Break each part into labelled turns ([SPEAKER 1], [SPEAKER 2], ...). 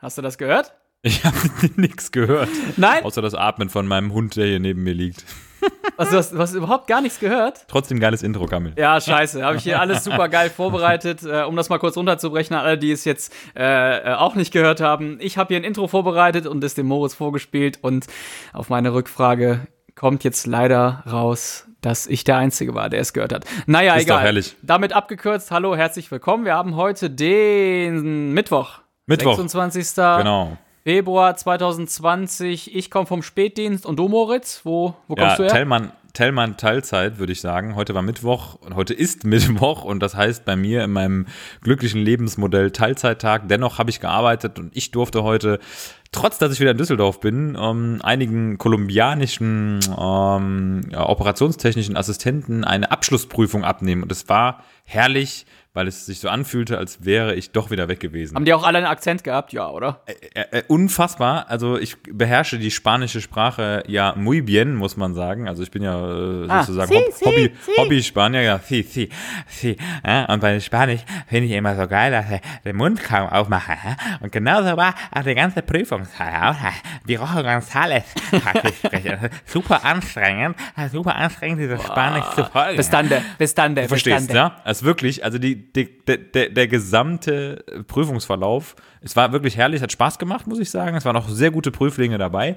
[SPEAKER 1] Hast du das gehört?
[SPEAKER 2] Ich habe nichts gehört.
[SPEAKER 1] Nein?
[SPEAKER 2] Außer das Atmen von meinem Hund, der hier neben mir liegt.
[SPEAKER 1] Also, du, hast, du hast überhaupt gar nichts gehört?
[SPEAKER 2] Trotzdem geiles Intro, Kamil.
[SPEAKER 1] Ja, scheiße. Habe ich hier alles super geil vorbereitet. Äh, um das mal kurz runterzubrechen, an alle, die es jetzt äh, äh, auch nicht gehört haben. Ich habe hier ein Intro vorbereitet und es dem Moritz vorgespielt. Und auf meine Rückfrage kommt jetzt leider raus, dass ich der Einzige war, der es gehört hat. Naja,
[SPEAKER 2] Ist doch
[SPEAKER 1] egal.
[SPEAKER 2] herrlich.
[SPEAKER 1] Damit abgekürzt, hallo, herzlich willkommen. Wir haben heute den Mittwoch.
[SPEAKER 2] Mittwoch.
[SPEAKER 1] 26.
[SPEAKER 2] Genau.
[SPEAKER 1] Februar 2020. Ich komme vom Spätdienst und du, Moritz? Wo, wo
[SPEAKER 2] Ja,
[SPEAKER 1] kommst du her?
[SPEAKER 2] Tellmann, Tellmann Teilzeit, würde ich sagen. Heute war Mittwoch und heute ist Mittwoch und das heißt bei mir in meinem glücklichen Lebensmodell Teilzeittag. Dennoch habe ich gearbeitet und ich durfte heute, trotz dass ich wieder in Düsseldorf bin, ähm, einigen kolumbianischen ähm, ja, operationstechnischen Assistenten eine Abschlussprüfung abnehmen und es war herrlich, weil es sich so anfühlte, als wäre ich doch wieder weg gewesen.
[SPEAKER 1] Haben die auch alle einen Akzent gehabt? Ja, oder?
[SPEAKER 2] Äh, äh, unfassbar. Also ich beherrsche die spanische Sprache ja muy bien, muss man sagen. Also ich bin ja äh,
[SPEAKER 1] Ah,
[SPEAKER 2] sozusagen
[SPEAKER 1] sí,
[SPEAKER 2] Hob
[SPEAKER 1] sí,
[SPEAKER 2] Hobby,
[SPEAKER 1] sí.
[SPEAKER 2] Hobby-Spanier. Ja, sí, sí, sí. Und bei Spanisch finde ich immer so geil, dass ich den Mund kaum aufmache. Und genauso war auch die ganze Prüfung. Die Rojo González. Super anstrengend, super anstrengend, dieses Spanisch zu folgen.
[SPEAKER 1] Bestande, Bestande,
[SPEAKER 2] Du verstehst,
[SPEAKER 1] Bestande.
[SPEAKER 2] ja? Also wirklich, also die, die, der, der, der gesamte Prüfungsverlauf, es war wirklich herrlich, hat Spaß gemacht, muss ich sagen. Es waren auch sehr gute Prüflinge dabei.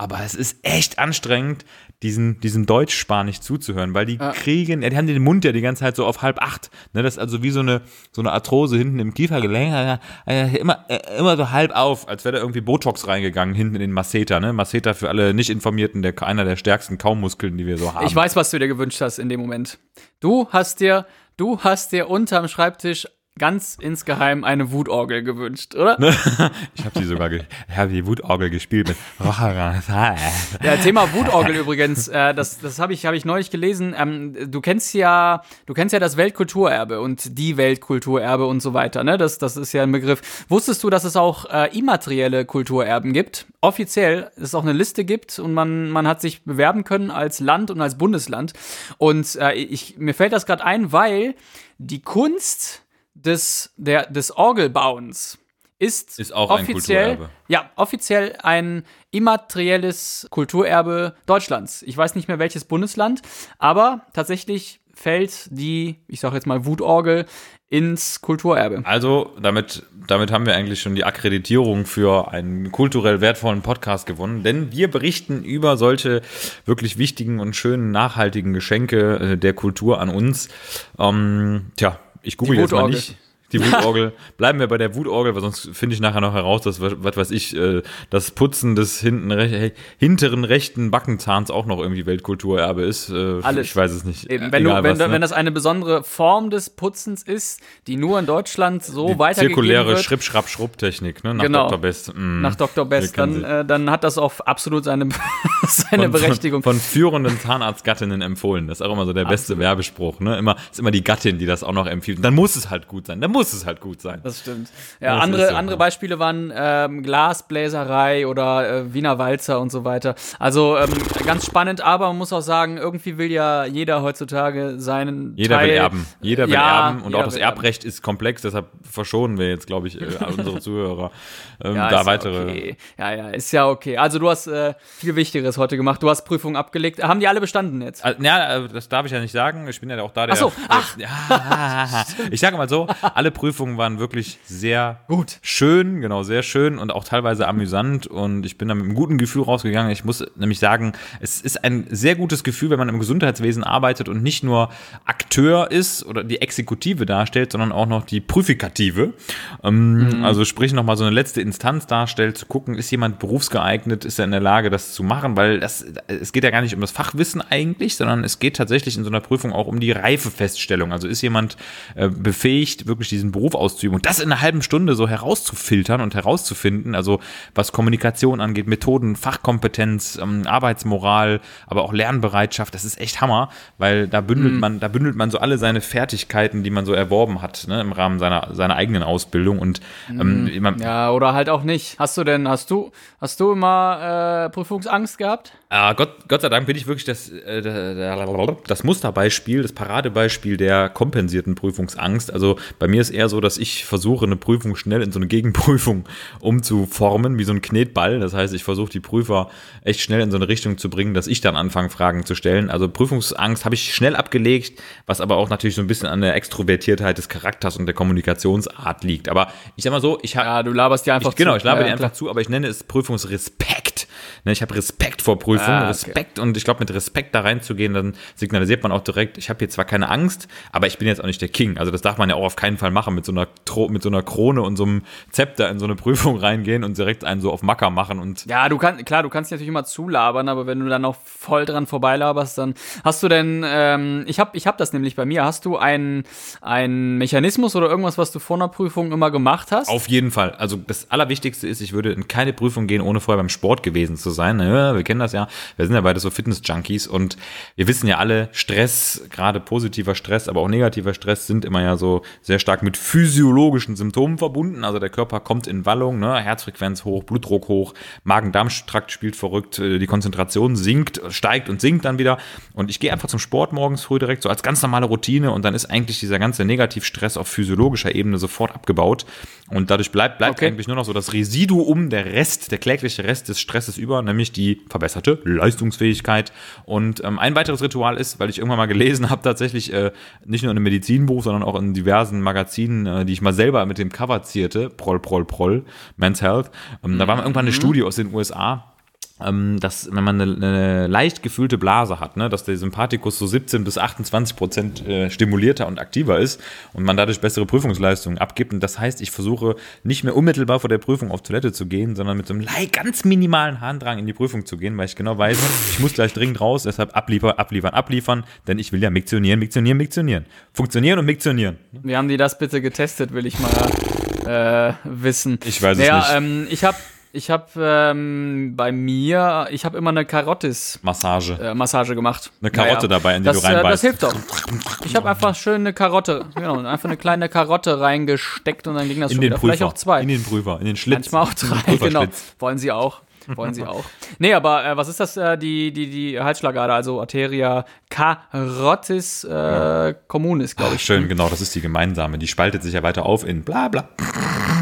[SPEAKER 2] Aber es ist echt anstrengend, diesen, diesen Deutsch-Spanisch zuzuhören, weil die kriegen, ja, die haben den Mund ja die ganze Zeit so auf halb acht. Ne? Das ist also wie so eine, so eine Arthrose hinten im Kiefergelenk. Immer, äh, immer so halb auf, als wäre da irgendwie Botox reingegangen, hinten in den Masseter. Ne? Masseter für alle Nicht-Informierten, der, einer der stärksten Kaumuskeln, die wir so haben.
[SPEAKER 1] Ich weiß, was du dir gewünscht hast in dem Moment. Du hast dir, du hast dir unterm Schreibtisch ganz insgeheim eine Wutorgel gewünscht, oder?
[SPEAKER 2] Ich habe die sogar, ich habe die Wutorgel gespielt mit
[SPEAKER 1] Ja, Thema Wutorgel übrigens, äh, das, das habe ich, hab ich neulich gelesen. Ähm, du kennst ja, du kennst ja das Weltkulturerbe und die Weltkulturerbe und so weiter, ne? Das, das ist ja ein Begriff. Wusstest du, dass es auch äh, immaterielle Kulturerben gibt? Offiziell, es auch eine Liste gibt und man, man hat sich bewerben können als Land und als Bundesland. Und äh, ich, mir fällt das gerade ein, weil die Kunst des, der, des Orgelbauens ist,
[SPEAKER 2] Ist auch ein
[SPEAKER 1] offiziell,
[SPEAKER 2] Kulturerbe.
[SPEAKER 1] ja, offiziell ein immaterielles Kulturerbe Deutschlands. Ich weiß nicht mehr welches Bundesland, aber tatsächlich fällt die, ich sag jetzt mal Wutorgel ins Kulturerbe.
[SPEAKER 2] Also, damit, damit haben wir eigentlich schon die Akkreditierung für einen kulturell wertvollen Podcast gewonnen, denn wir berichten über solche wirklich wichtigen und schönen, nachhaltigen Geschenke äh, der Kultur an uns. Ähm, tja, ich google jetzt mal nicht. Die Wutorgel. Bleiben wir bei der Wutorgel, weil sonst finde ich nachher noch heraus, dass, was weiß ich, äh, das Putzen des hinten, rech- hinteren rechten Backenzahns auch noch irgendwie Weltkulturerbe ist. Äh,
[SPEAKER 1] Alles.
[SPEAKER 2] Ich weiß es nicht.
[SPEAKER 1] Eben, wenn,
[SPEAKER 2] Egal
[SPEAKER 1] du, wenn,
[SPEAKER 2] was, ne?
[SPEAKER 1] wenn das eine besondere Form des Putzens ist, die nur in Deutschland so
[SPEAKER 2] Die
[SPEAKER 1] weitergegeben
[SPEAKER 2] zirkuläre
[SPEAKER 1] wird,
[SPEAKER 2] Schripp-Schrapp-Schrupp-Technik, ne? Nach
[SPEAKER 1] Genau.
[SPEAKER 2] Dr. Best. Mm.
[SPEAKER 1] nach Dr. Best, dann, äh, dann hat das auch absolut seine, seine
[SPEAKER 2] von,
[SPEAKER 1] Berechtigung.
[SPEAKER 2] Von, von führenden Zahnarztgattinnen empfohlen. Das ist auch immer so der beste Werbespruch. Ne? Immer, ist immer die Gattin, die das auch noch empfiehlt. Und dann muss es halt gut sein. Dann muss es halt gut sein.
[SPEAKER 1] Das stimmt. Ja,
[SPEAKER 2] Das
[SPEAKER 1] andere,
[SPEAKER 2] so,
[SPEAKER 1] andere
[SPEAKER 2] ja.
[SPEAKER 1] Beispiele waren ähm, Glasbläserei oder äh, Wiener Walzer und so weiter. Also ähm, ganz spannend, aber man muss auch sagen, irgendwie will ja jeder heutzutage seinen
[SPEAKER 2] Jeder
[SPEAKER 1] Teil,
[SPEAKER 2] will erben. Jeder will
[SPEAKER 1] Ja,
[SPEAKER 2] erben. Und auch das
[SPEAKER 1] will erben.
[SPEAKER 2] Erbrecht ist komplex. Deshalb verschonen wir jetzt, glaube ich, äh, unsere Zuhörer. Ähm,
[SPEAKER 1] Ja,
[SPEAKER 2] da
[SPEAKER 1] ist
[SPEAKER 2] weitere.
[SPEAKER 1] Ja, okay. ja, ja, ist ja okay. Also du hast äh, viel Wichtigeres heute gemacht. Du hast Prüfungen abgelegt. Haben die alle bestanden jetzt?
[SPEAKER 2] Also, ja, äh, das darf ich ja nicht sagen. Ich bin ja auch da, der.
[SPEAKER 1] Ach so, ach.
[SPEAKER 2] Ich sage mal so, alle Prüfungen waren wirklich sehr
[SPEAKER 1] Gut.
[SPEAKER 2] schön, genau, sehr schön und auch teilweise amüsant. Und ich bin da mit einem guten Gefühl rausgegangen. Ich muss nämlich sagen, es ist ein sehr gutes Gefühl, wenn man im Gesundheitswesen arbeitet und nicht nur Akteur ist oder die Exekutive darstellt, sondern auch noch die Prüfikative. Ähm, Also sprich nochmal so eine letzte Instanz darstellt, zu gucken, ist jemand berufsgeeignet, ist er in der Lage, das zu machen, weil das, es geht ja gar nicht um das Fachwissen eigentlich, sondern es geht tatsächlich in so einer Prüfung auch um die Reifefeststellung. Also ist jemand äh, befähigt, wirklich diesen Beruf auszuüben und das in einer halben Stunde so herauszufiltern und herauszufinden, also was Kommunikation angeht, Methoden, Fachkompetenz, ähm, Arbeitsmoral, aber auch Lernbereitschaft, das ist echt Hammer, weil da bündelt man, da bündelt man so alle seine Fertigkeiten, die man so erworben hat, ne, im Rahmen seiner, seiner eigenen Ausbildung und ähm, man,
[SPEAKER 1] Ja, oder halt auch nicht. Hast du denn, hast du, hast du immer äh, Prüfungsangst gehabt?
[SPEAKER 2] Äh, Gott, Gott sei Dank bin ich wirklich das, äh, das Musterbeispiel, das Paradebeispiel der kompensierten Prüfungsangst. Also bei mir ist eher so, dass ich versuche, eine Prüfung schnell in so eine Gegenprüfung umzuformen, wie so ein Knetball. Das heißt, ich versuche die Prüfer echt schnell in so eine Richtung zu bringen, dass ich dann anfange, Fragen zu stellen. Also Prüfungsangst habe ich schnell abgelegt, was aber auch natürlich so ein bisschen an der Extrovertiertheit des Charakters und der Kommunikationsart liegt. Aber ich sag mal so, ich habe.
[SPEAKER 1] Ja, du laberst dir einfach
[SPEAKER 2] ich, Genau,
[SPEAKER 1] zu.
[SPEAKER 2] ich laber
[SPEAKER 1] Ja,
[SPEAKER 2] dir einfach zu, aber ich nenne es Prüfungsrespekt. Ne, ich habe Respekt vor Prüfungen,
[SPEAKER 1] Ah, okay.
[SPEAKER 2] Respekt und ich glaube, mit Respekt da reinzugehen, dann signalisiert man auch direkt, ich habe hier zwar keine Angst, aber ich bin jetzt auch nicht der King. Also das darf man ja auch auf keinen Fall machen, mit so einer, Tro mit so einer Krone und so einem Zepter in so eine Prüfung reingehen und direkt einen so auf Macker machen und
[SPEAKER 1] Ja, du kannst, klar, du kannst natürlich immer zulabern, aber wenn du dann noch voll dran vorbeilaberst, dann hast du denn, ähm, ich hab, ich hab das nämlich bei mir, hast du einen, einen Mechanismus oder irgendwas, was du vor einer Prüfung immer gemacht hast?
[SPEAKER 2] Auf jeden Fall. Also das Allerwichtigste ist, ich würde in keine Prüfung gehen, ohne vorher beim Sport gewesen zu sein. Ja, wir kennen das ja. Wir sind ja beide so Fitness-Junkies und wir wissen ja alle, Stress, gerade positiver Stress, aber auch negativer Stress sind immer ja so sehr stark mit physiologischen Symptomen verbunden. Also der Körper kommt in Wallung, ne? Herzfrequenz hoch, Blutdruck hoch, Magen-Darm-Trakt spielt verrückt, äh, die Konzentration sinkt, steigt und sinkt dann wieder. Und ich gehe einfach zum Sport morgens früh direkt so als ganz normale Routine und dann ist eigentlich dieser ganze Negativstress auf physiologischer Ebene sofort abgebaut. Und dadurch bleibt, bleibt
[SPEAKER 1] Okay.
[SPEAKER 2] eigentlich nur noch so das Residuum, der Rest, der klägliche Rest des Stresses über, nämlich die verbesserte Leistungsfähigkeit. Und ähm, ein weiteres Ritual ist, weil ich irgendwann mal gelesen habe, tatsächlich äh, nicht nur in einem Medizinbuch, sondern auch in diversen Magazinen, äh, die ich mal selber mit dem Cover zierte, Proll, Proll, Proll, Men's Health. Ähm, Da war mal irgendwann eine Studie aus den USA, dass wenn man eine, eine leicht gefühlte Blase hat, ne, dass der Sympathikus so 17 bis 28 Prozent äh, stimulierter und aktiver ist und man dadurch bessere Prüfungsleistungen abgibt. Und das heißt, ich versuche nicht mehr unmittelbar vor der Prüfung auf Toilette zu gehen, sondern mit so einem ganz minimalen Harndrang in die Prüfung zu gehen, weil ich genau weiß, ich muss gleich dringend raus, deshalb abliefern, abliefern, abliefern, denn ich will ja miktionieren, miktionieren, miktionieren. Funktionieren und miktionieren.
[SPEAKER 1] Wie haben die das bitte getestet, will ich mal äh, wissen.
[SPEAKER 2] Ich weiß es
[SPEAKER 1] naja,
[SPEAKER 2] nicht.
[SPEAKER 1] Ähm, ich habe ich hab, ähm, bei mir, ich habe immer eine Karottis.
[SPEAKER 2] Massage.
[SPEAKER 1] Äh, Massage gemacht.
[SPEAKER 2] Eine Karotte dabei, in die
[SPEAKER 1] das,
[SPEAKER 2] du
[SPEAKER 1] äh, Das
[SPEAKER 2] reinbeißt.
[SPEAKER 1] hilft doch. Ich habe einfach schön eine Karotte, genau, einfach eine kleine Karotte reingesteckt und dann ging das
[SPEAKER 2] In
[SPEAKER 1] schon
[SPEAKER 2] den
[SPEAKER 1] wieder.
[SPEAKER 2] Prüfer.
[SPEAKER 1] Vielleicht auch zwei.
[SPEAKER 2] In den Prüfer, in den Schlitz.
[SPEAKER 1] Manchmal auch drei, genau. Wollen sie auch. Wollen sie auch. Nee, aber äh, was ist das, äh, die, die, die Halsschlagader, also Arteria carottis äh, communis, glaube ich.
[SPEAKER 2] Schön, genau, das ist die gemeinsame. Die spaltet sich ja weiter auf in bla bla.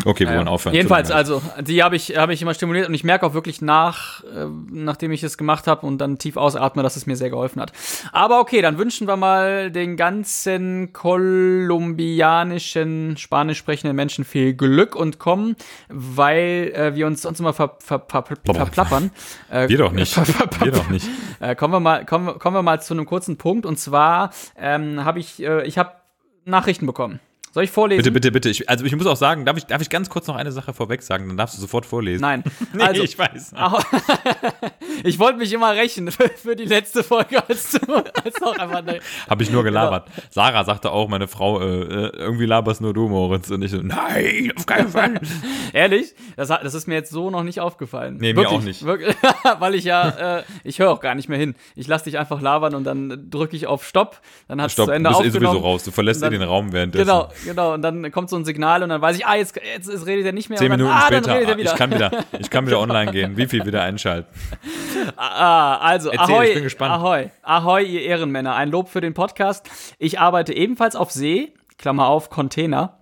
[SPEAKER 2] Okay, wir wollen aufhören.
[SPEAKER 1] Jedenfalls, also, die habe ich, hab ich immer stimuliert und ich merke auch wirklich nach, äh, nachdem ich es gemacht habe und dann tief ausatme, dass es mir sehr geholfen hat. Aber okay, dann wünschen wir mal den ganzen kolumbianischen, spanisch sprechenden Menschen viel Glück und kommen, weil äh, wir uns sonst immer ver, ver, ver, verplappern. Äh,
[SPEAKER 2] Wir doch nicht.
[SPEAKER 1] ver- ver- ver-
[SPEAKER 2] Wir doch nicht.
[SPEAKER 1] äh, kommen wir mal, kommen, wir- kommen wir mal zu einem kurzen Punkt und zwar ähm, habe ich, äh, ich habe Nachrichten bekommen. Soll ich vorlesen?
[SPEAKER 2] Bitte, bitte, bitte. Ich, also ich muss auch sagen, darf ich, darf ich ganz kurz noch eine Sache vorweg sagen? Dann darfst du sofort vorlesen.
[SPEAKER 1] Nein.
[SPEAKER 2] Nee,
[SPEAKER 1] also,
[SPEAKER 2] ich weiß.
[SPEAKER 1] Ich wollte mich immer rächen für, für die letzte Folge, als du als auch einfach eine,
[SPEAKER 2] Habe ich nur gelabert. Sarah sagte auch, meine Frau, äh, äh, irgendwie laberst nur du, Moritz. Und ich so, nein, auf keinen Fall.
[SPEAKER 1] Ehrlich? Das, das ist mir jetzt so noch nicht aufgefallen.
[SPEAKER 2] Nee, mir auch nicht.
[SPEAKER 1] Wirklich, weil ich ja, äh, ich höre auch gar nicht mehr hin. Ich lasse dich einfach labern und dann drücke ich auf Stopp. Dann hat es
[SPEAKER 2] Stopp,
[SPEAKER 1] zu
[SPEAKER 2] du
[SPEAKER 1] Ende
[SPEAKER 2] bist eh sowieso raus. Du verlässt eh
[SPEAKER 1] dann-
[SPEAKER 2] den Raum währenddessen.
[SPEAKER 1] Genau, genau. Und dann kommt so ein Signal und dann weiß ich, ah, jetzt, jetzt, jetzt redet er nicht mehr.
[SPEAKER 2] Zehn
[SPEAKER 1] und dann,
[SPEAKER 2] Minuten
[SPEAKER 1] ah,
[SPEAKER 2] später,
[SPEAKER 1] Dann redet er
[SPEAKER 2] ah,
[SPEAKER 1] wieder.
[SPEAKER 2] ich kann wieder, ich kann wieder online gehen. Wie viel wieder einschalten?
[SPEAKER 1] Ah, also,
[SPEAKER 2] Erzähl,
[SPEAKER 1] ahoi,
[SPEAKER 2] ich bin gespannt.
[SPEAKER 1] ahoi, ahoi, ihr Ehrenmänner. Ein Lob für den Podcast. Ich arbeite ebenfalls auf See, Klammer auf, Container.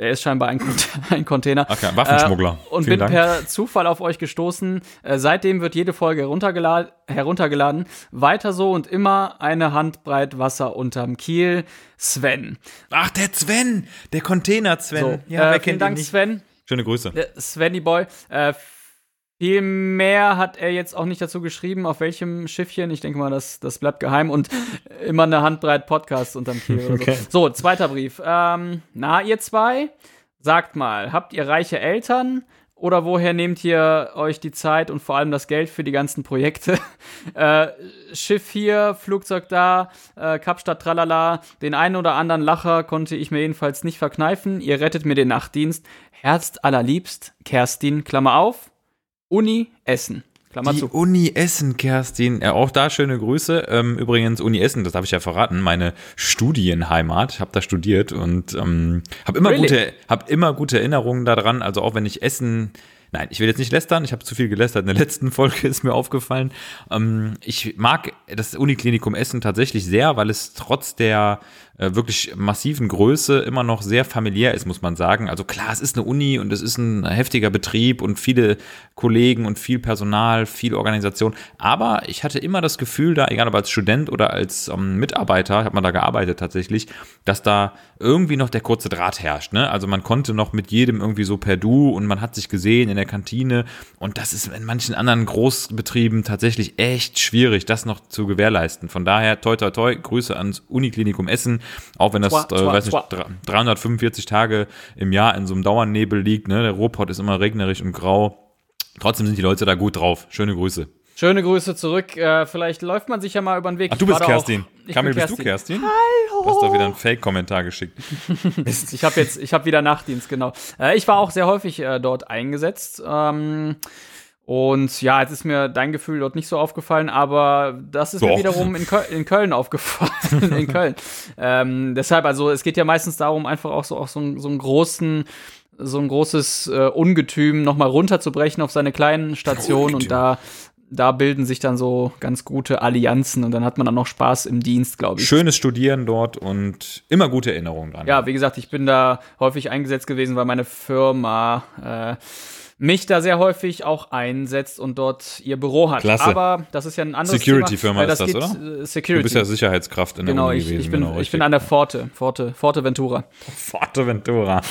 [SPEAKER 1] Er ist scheinbar ein, Cont- ein Container.
[SPEAKER 2] Okay, Waffenschmuggler.
[SPEAKER 1] Äh, und
[SPEAKER 2] Vielen
[SPEAKER 1] bin
[SPEAKER 2] Dank.
[SPEAKER 1] per Zufall auf euch gestoßen. Äh, seitdem wird jede Folge heruntergeladen, heruntergeladen. Weiter so und immer eine Handbreit Wasser unterm Kiel. Sven.
[SPEAKER 2] Ach, der Sven, der Container-Sven.
[SPEAKER 1] So, äh, vielen Dank,
[SPEAKER 2] nicht?
[SPEAKER 1] Sven.
[SPEAKER 2] Schöne Grüße.
[SPEAKER 1] Der Svenny Boy. Äh, viel mehr hat er jetzt auch nicht dazu geschrieben, auf welchem Schiffchen. Ich denke mal, das, das bleibt geheim und immer eine Handbreit Podcast unterm Kiel oder
[SPEAKER 2] Okay.
[SPEAKER 1] so. So, zweiter Brief. Ähm, na, ihr zwei, sagt mal, habt ihr reiche Eltern? Oder woher nehmt ihr euch die Zeit und vor allem das Geld für die ganzen Projekte? äh, Schiff hier, Flugzeug da, äh, Kapstadt, tralala. Den einen oder anderen Lacher konnte ich mir jedenfalls nicht verkneifen. Ihr rettet mir den Nachtdienst. Herzt allerliebst, Kerstin, Klammer auf, Uni Essen, Klammer
[SPEAKER 2] Die
[SPEAKER 1] zu.
[SPEAKER 2] Uni Essen, Kerstin. Ja, auch da schöne Grüße. Ähm, übrigens, Uni Essen, das habe ich ja verraten, meine Studienheimat. Ich habe da studiert und ähm, habe immer,
[SPEAKER 1] Really?
[SPEAKER 2] gute, hab immer gute Erinnerungen daran. Also auch wenn ich Essen Nein, ich will jetzt nicht lästern. Ich habe zu viel gelästert. In der letzten Folge ist mir aufgefallen. Ähm, ich mag das Uniklinikum Essen tatsächlich sehr, weil es trotz der wirklich massiven Größe immer noch sehr familiär ist, muss man sagen. Also klar, es ist eine Uni und es ist ein heftiger Betrieb und viele Kollegen und viel Personal, viel Organisation. Aber ich hatte immer das Gefühl da, egal ob als Student oder als ähm, Mitarbeiter, hat man da gearbeitet tatsächlich, dass da irgendwie noch der kurze Draht herrscht. Ne? Also man konnte noch mit jedem irgendwie so per Du und man hat sich gesehen in der Kantine. Und das ist in manchen anderen Großbetrieben tatsächlich echt schwierig, das noch zu gewährleisten. Von daher, toi, toi, toi, Grüße ans Uniklinikum Essen. Auch wenn das, toi, toi, äh, weiß nicht, 345 Tage im Jahr in so einem Dauernebel liegt. Ne? Der Ruhrpott ist immer regnerisch und grau. Trotzdem sind die Leute da gut drauf. Schöne Grüße.
[SPEAKER 1] Schöne Grüße zurück. Äh, vielleicht läuft man sich ja mal über den Weg.
[SPEAKER 2] Ach, du bist Kerstin. Auch, Kamil, bist du Kerstin?
[SPEAKER 1] Hallo.
[SPEAKER 2] Du hast doch wieder einen Fake-Kommentar geschickt.
[SPEAKER 1] ich habe jetzt, ich habe wieder Nachtdienst, genau. Äh, ich war auch sehr häufig äh, dort eingesetzt. Ähm, und ja, jetzt ist mir dein Gefühl dort nicht so aufgefallen, aber das ist Doch. mir wiederum in, Köl in Köln aufgefallen. in Köln. Ähm, deshalb, also es geht ja meistens darum, einfach auch so, auch so, so einen großen so ein großes äh, Ungetüm nochmal runterzubrechen auf seine kleinen Stationen und da da bilden sich dann so ganz gute Allianzen und dann hat man dann noch Spaß im Dienst, glaube ich.
[SPEAKER 2] Schönes Studieren dort und immer gute Erinnerungen dran.
[SPEAKER 1] Ja, wie gesagt, ich bin da häufig eingesetzt gewesen, weil meine Firma äh, mich da sehr häufig auch einsetzt und dort ihr Büro hat.
[SPEAKER 2] Klasse.
[SPEAKER 1] Aber das ist ja ein anderes
[SPEAKER 2] Security-Firma ist das,
[SPEAKER 1] geht,
[SPEAKER 2] oder?
[SPEAKER 1] Äh, Security. Du
[SPEAKER 2] bist ja Sicherheitskraft in
[SPEAKER 1] genau,
[SPEAKER 2] der Uni
[SPEAKER 1] ich,
[SPEAKER 2] gewesen.
[SPEAKER 1] Ich bin, genau, ich bin an der Forte, Forte, Forte Ventura.
[SPEAKER 2] Forte Ventura.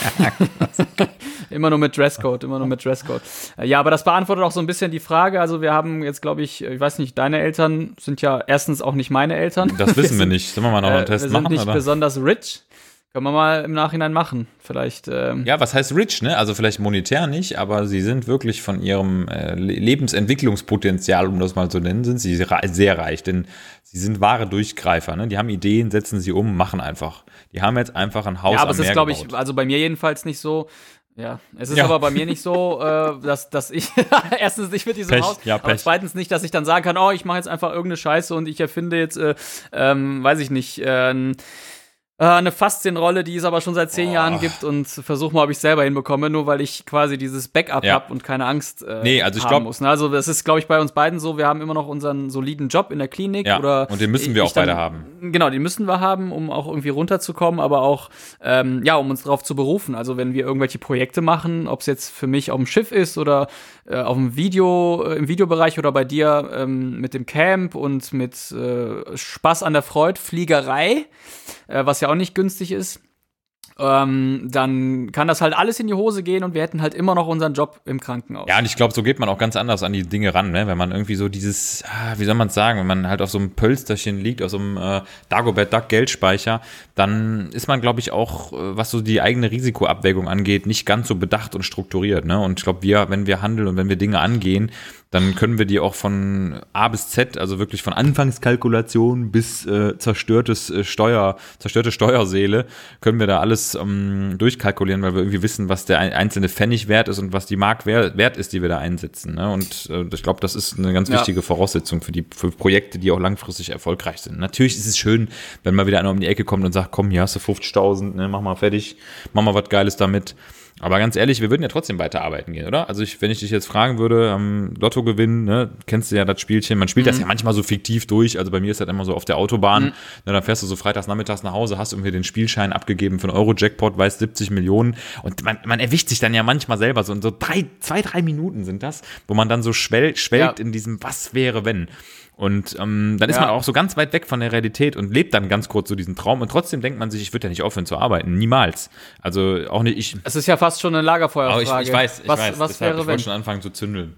[SPEAKER 1] immer nur mit Dresscode, immer nur mit Dresscode. Äh, ja, aber das beantwortet auch so ein bisschen die Frage. Also wir haben jetzt, glaube ich, ich weiß nicht, deine Eltern sind ja erstens auch nicht meine Eltern.
[SPEAKER 2] Das wissen wir nicht. Sollen wir mal noch einen äh, Test
[SPEAKER 1] wir
[SPEAKER 2] machen?
[SPEAKER 1] Wir sind nicht
[SPEAKER 2] oder?
[SPEAKER 1] besonders rich. Können wir mal im Nachhinein machen. Vielleicht. Ähm
[SPEAKER 2] ja, was heißt rich, ne? Also vielleicht monetär nicht, aber sie sind wirklich von ihrem äh, Lebensentwicklungspotenzial, um das mal zu nennen, sind sie sehr reich. Denn sie sind wahre Durchgreifer, ne? Die haben Ideen, setzen sie um, machen einfach. Die haben jetzt einfach ein Haus.
[SPEAKER 1] Ja, aber es
[SPEAKER 2] ist,
[SPEAKER 1] glaube ich, also bei mir jedenfalls nicht so. Ja, es ist ja. aber bei mir nicht so, äh, dass, dass ich erstens nicht mit diesem
[SPEAKER 2] Pech,
[SPEAKER 1] Haus,
[SPEAKER 2] ja,
[SPEAKER 1] aber zweitens nicht, dass ich dann sagen kann, oh, ich mache jetzt einfach irgendeine Scheiße und ich erfinde jetzt, äh, ähm, weiß ich nicht, äh, äh, eine Faszienrolle, die es aber schon seit zehn oh. Jahren gibt und versuche mal, ob ich selber hinbekomme, nur weil ich quasi dieses Backup ja. habe und keine Angst äh,
[SPEAKER 2] nee, also ich
[SPEAKER 1] haben
[SPEAKER 2] glaub,
[SPEAKER 1] muss. Ne? Also das ist, glaube ich, bei uns beiden so. Wir haben immer noch unseren soliden Job in der Klinik.
[SPEAKER 2] Ja,
[SPEAKER 1] oder
[SPEAKER 2] und den müssen wir auch dann, beide haben.
[SPEAKER 1] Genau, den müssen wir haben, um auch irgendwie runterzukommen, aber auch, ähm, ja, um uns darauf zu berufen. Also wenn wir irgendwelche Projekte machen, ob es jetzt für mich auf dem Schiff ist oder auf dem Video, äh, im Videobereich oder bei dir ähm, mit dem Camp und mit äh, Spaß an der Freude, Fliegerei, äh, was ja auch nicht günstig ist ähm, dann kann das halt alles in die Hose gehen und wir hätten halt immer noch unseren Job im Krankenhaus.
[SPEAKER 2] Ja, und ich glaube, so geht man auch ganz anders an die Dinge ran, ne? wenn man irgendwie so dieses, ah, wie soll man es sagen, wenn man halt auf so einem Pölsterchen liegt, auf so einem äh, Dagobert Duck Geldspeicher, dann ist man, glaube ich, auch, äh, was so die eigene Risikoabwägung angeht, nicht ganz so bedacht und strukturiert. Ne? Und ich glaube, wir, wenn wir handeln und wenn wir Dinge angehen, dann können wir die auch von A bis Z, also wirklich von Anfangskalkulation bis äh, zerstörtes äh, Steuer, zerstörte Steuerseele, können wir da alles ähm, durchkalkulieren, weil wir irgendwie wissen, was der einzelne Pfennig wert ist und was die Mark wert ist, die wir da einsetzen. Ne? Und äh, ich glaube, das ist eine ganz wichtige ja. Voraussetzung für die für Projekte, die auch langfristig erfolgreich sind. Natürlich ist es schön, wenn mal wieder einer um die Ecke kommt und sagt, komm, hier hast du 50.000, ne, mach mal fertig, mach mal was Geiles damit. Aber ganz ehrlich, wir würden ja trotzdem weiterarbeiten gehen, oder? Also ich, wenn ich dich jetzt fragen würde, am Lotto gewinnen, ne, kennst du ja das Spielchen, man spielt mhm. das ja manchmal so fiktiv durch, also bei mir ist das immer so auf der Autobahn, mhm. ne, dann fährst du so freitags nachmittags nach Hause, hast irgendwie den Spielschein abgegeben für einen Euro-Jackpot, weißt 70 Millionen und man, man erwischt sich dann ja manchmal selber so, in so drei, zwei, drei Minuten sind das, wo man dann so schwellt, schwelgt ja. in diesem Was wäre, wenn. Und ähm, dann ist ja. man auch so ganz weit weg von der Realität und lebt dann ganz kurz so diesen Traum. Und trotzdem denkt man sich, ich würde ja nicht aufhören zu arbeiten. Niemals. Also auch nicht ich.
[SPEAKER 1] Es ist ja fast schon eine Lagerfeuerfrage.
[SPEAKER 2] Aber ich, ich weiß, ich
[SPEAKER 1] was,
[SPEAKER 2] weiß.
[SPEAKER 1] Was
[SPEAKER 2] Deshalb,
[SPEAKER 1] wäre,
[SPEAKER 2] ich wollte schon anfangen zu zündeln.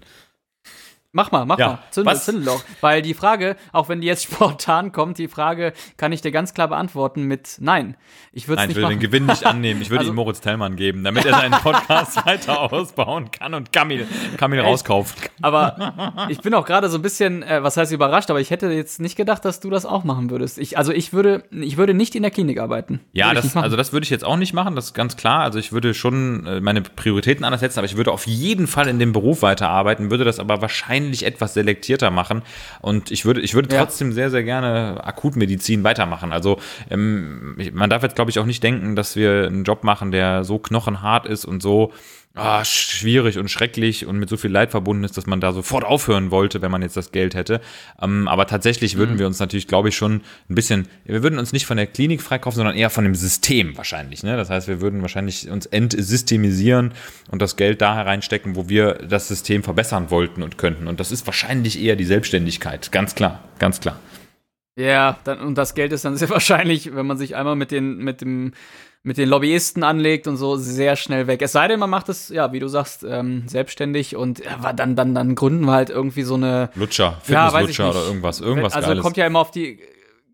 [SPEAKER 1] Mach mal, mach
[SPEAKER 2] ja.
[SPEAKER 1] mal. Zündel, zündel doch. Weil die Frage, auch wenn die jetzt spontan kommt, die Frage kann ich dir ganz klar beantworten mit Nein. Ich würde
[SPEAKER 2] Nein,
[SPEAKER 1] ich
[SPEAKER 2] würde
[SPEAKER 1] den
[SPEAKER 2] Gewinn nicht annehmen. Ich würde also, ihm Moritz Tellmann geben, damit er seinen Podcast weiter ausbauen kann und Kamil, Kamil rauskaufen kann.
[SPEAKER 1] Aber ich bin auch gerade so ein bisschen, äh, was heißt überrascht, aber ich hätte jetzt nicht gedacht, dass du das auch machen würdest. Ich, also ich würde, ich würde nicht in der Klinik arbeiten.
[SPEAKER 2] Ja, das, also das würde ich jetzt auch nicht machen, das ist ganz klar. Also ich würde schon äh, meine Prioritäten anders setzen, aber ich würde auf jeden Fall in dem Beruf weiterarbeiten, würde das aber wahrscheinlich etwas selektieren reflektierter machen. Und ich würde, ich würde ja. trotzdem sehr, sehr gerne Akutmedizin weitermachen. Also ähm, man darf jetzt, glaube ich, auch nicht denken, dass wir einen Job machen, der so knochenhart ist und so ah, schwierig und schrecklich und mit so viel Leid verbunden ist, dass man da sofort aufhören wollte, wenn man jetzt das Geld hätte. Ähm, aber tatsächlich würden mhm. wir uns natürlich, glaube ich, schon ein bisschen, wir würden uns nicht von der Klinik freikaufen, sondern eher von dem System wahrscheinlich. Ne? Das heißt, wir würden wahrscheinlich uns entsystemisieren und das Geld da hereinstecken, wo wir das System verbessern wollten und könnten. Und das ist wahrscheinlich eher die Selbstständigkeit. Ganz klar, ganz klar.
[SPEAKER 1] Ja, dann, und das Geld ist dann sehr wahrscheinlich, wenn man sich einmal mit, den, mit dem mit den Lobbyisten anlegt und so sehr schnell weg. Es sei denn, man macht es, ja, wie du sagst, ähm, selbstständig und ja, dann, dann, dann gründen wir halt irgendwie so eine
[SPEAKER 2] Lutscher, Fitnesslutscher ja, oder irgendwas, irgendwas
[SPEAKER 1] Also
[SPEAKER 2] Geiles.
[SPEAKER 1] kommt ja immer auf die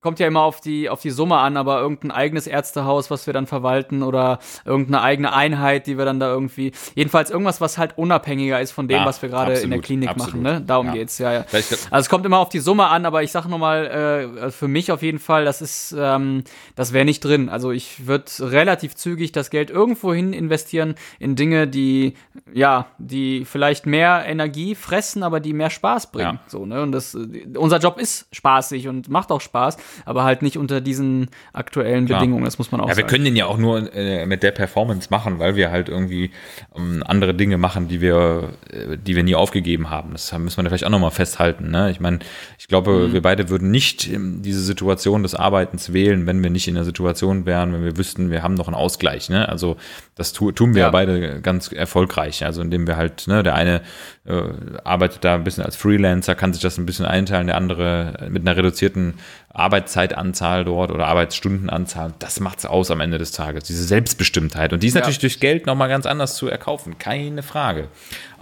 [SPEAKER 1] kommt ja immer auf die, auf die Summe an, aber irgendein eigenes Ärztehaus, was wir dann verwalten oder irgendeine eigene Einheit, die wir dann da irgendwie, jedenfalls irgendwas, was halt unabhängiger ist von dem, ja, was wir gerade in der Klinik absolut. machen, ne? Darum ja. geht's, ja, ja. Also es kommt immer auf die Summe an, aber ich sag nochmal, äh, für mich auf jeden Fall, das ist, ähm, das wäre nicht drin. Also ich würde relativ zügig das Geld irgendwo hin investieren in Dinge, die, ja, die vielleicht mehr Energie fressen, aber die mehr Spaß bringen. Ja. So, ne? Und das, unser Job ist spaßig und macht auch Spaß aber halt nicht unter diesen aktuellen Klar. Bedingungen, das muss man auch
[SPEAKER 2] ja,
[SPEAKER 1] sagen.
[SPEAKER 2] wir können den ja auch nur äh, mit der Performance machen, weil wir halt irgendwie ähm, andere Dinge machen, die wir, äh, die wir nie aufgegeben haben. Das müssen wir vielleicht auch nochmal festhalten. Ne? Ich meine, ich glaube, mhm. wir beide würden nicht ähm, diese Situation des Arbeitens wählen, wenn wir nicht in der Situation wären, wenn wir wüssten, wir haben noch einen Ausgleich. Ne? Also das tu, tun wir ja. beide ganz erfolgreich. Also indem wir halt, ne, der eine äh, arbeitet da ein bisschen als Freelancer, kann sich das ein bisschen einteilen, der andere mit einer reduzierten Arbeitszeitanzahl dort oder Arbeitsstundenanzahl. Das macht es aus am Ende des Tages, diese Selbstbestimmtheit. Und die ist ja. natürlich durch Geld nochmal ganz anders zu erkaufen, keine Frage.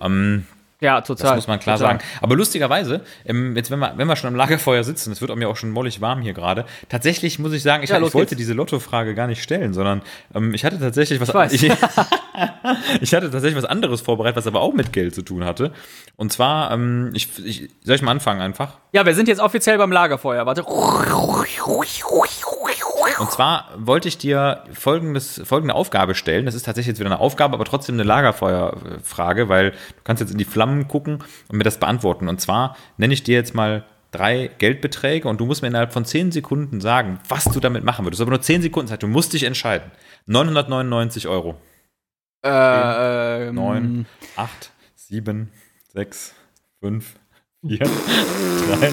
[SPEAKER 2] Ähm,
[SPEAKER 1] ja, total.
[SPEAKER 2] Das muss man klar total. sagen. Aber lustigerweise, ähm, jetzt wenn wir, wenn wir schon am Lagerfeuer sitzen, es wird mir auch schon mollig warm hier gerade, tatsächlich muss ich sagen, ich, ja, ich wollte diese Lotto-Frage gar nicht stellen, sondern ähm, ich hatte tatsächlich was ich, ich, hatte tatsächlich was anderes vorbereitet, was aber auch mit Geld zu tun hatte. Und zwar, ähm, ich, ich, soll ich mal anfangen einfach?
[SPEAKER 1] Ja, wir sind jetzt offiziell beim Lagerfeuer. Warte.
[SPEAKER 2] Und zwar wollte ich dir folgendes, folgende Aufgabe stellen. Das ist tatsächlich jetzt wieder eine Aufgabe, aber trotzdem eine Lagerfeuerfrage, weil du kannst jetzt in die Flammen gucken und mir das beantworten. Und zwar nenne ich dir jetzt mal drei Geldbeträge und du musst mir innerhalb von zehn Sekunden sagen, was du damit machen würdest. Aber nur zehn Sekunden Zeit. Du musst dich entscheiden. 999 Euro.
[SPEAKER 1] Äh,
[SPEAKER 2] 10, 9, 8, 7, 6, 5, Vier, drei,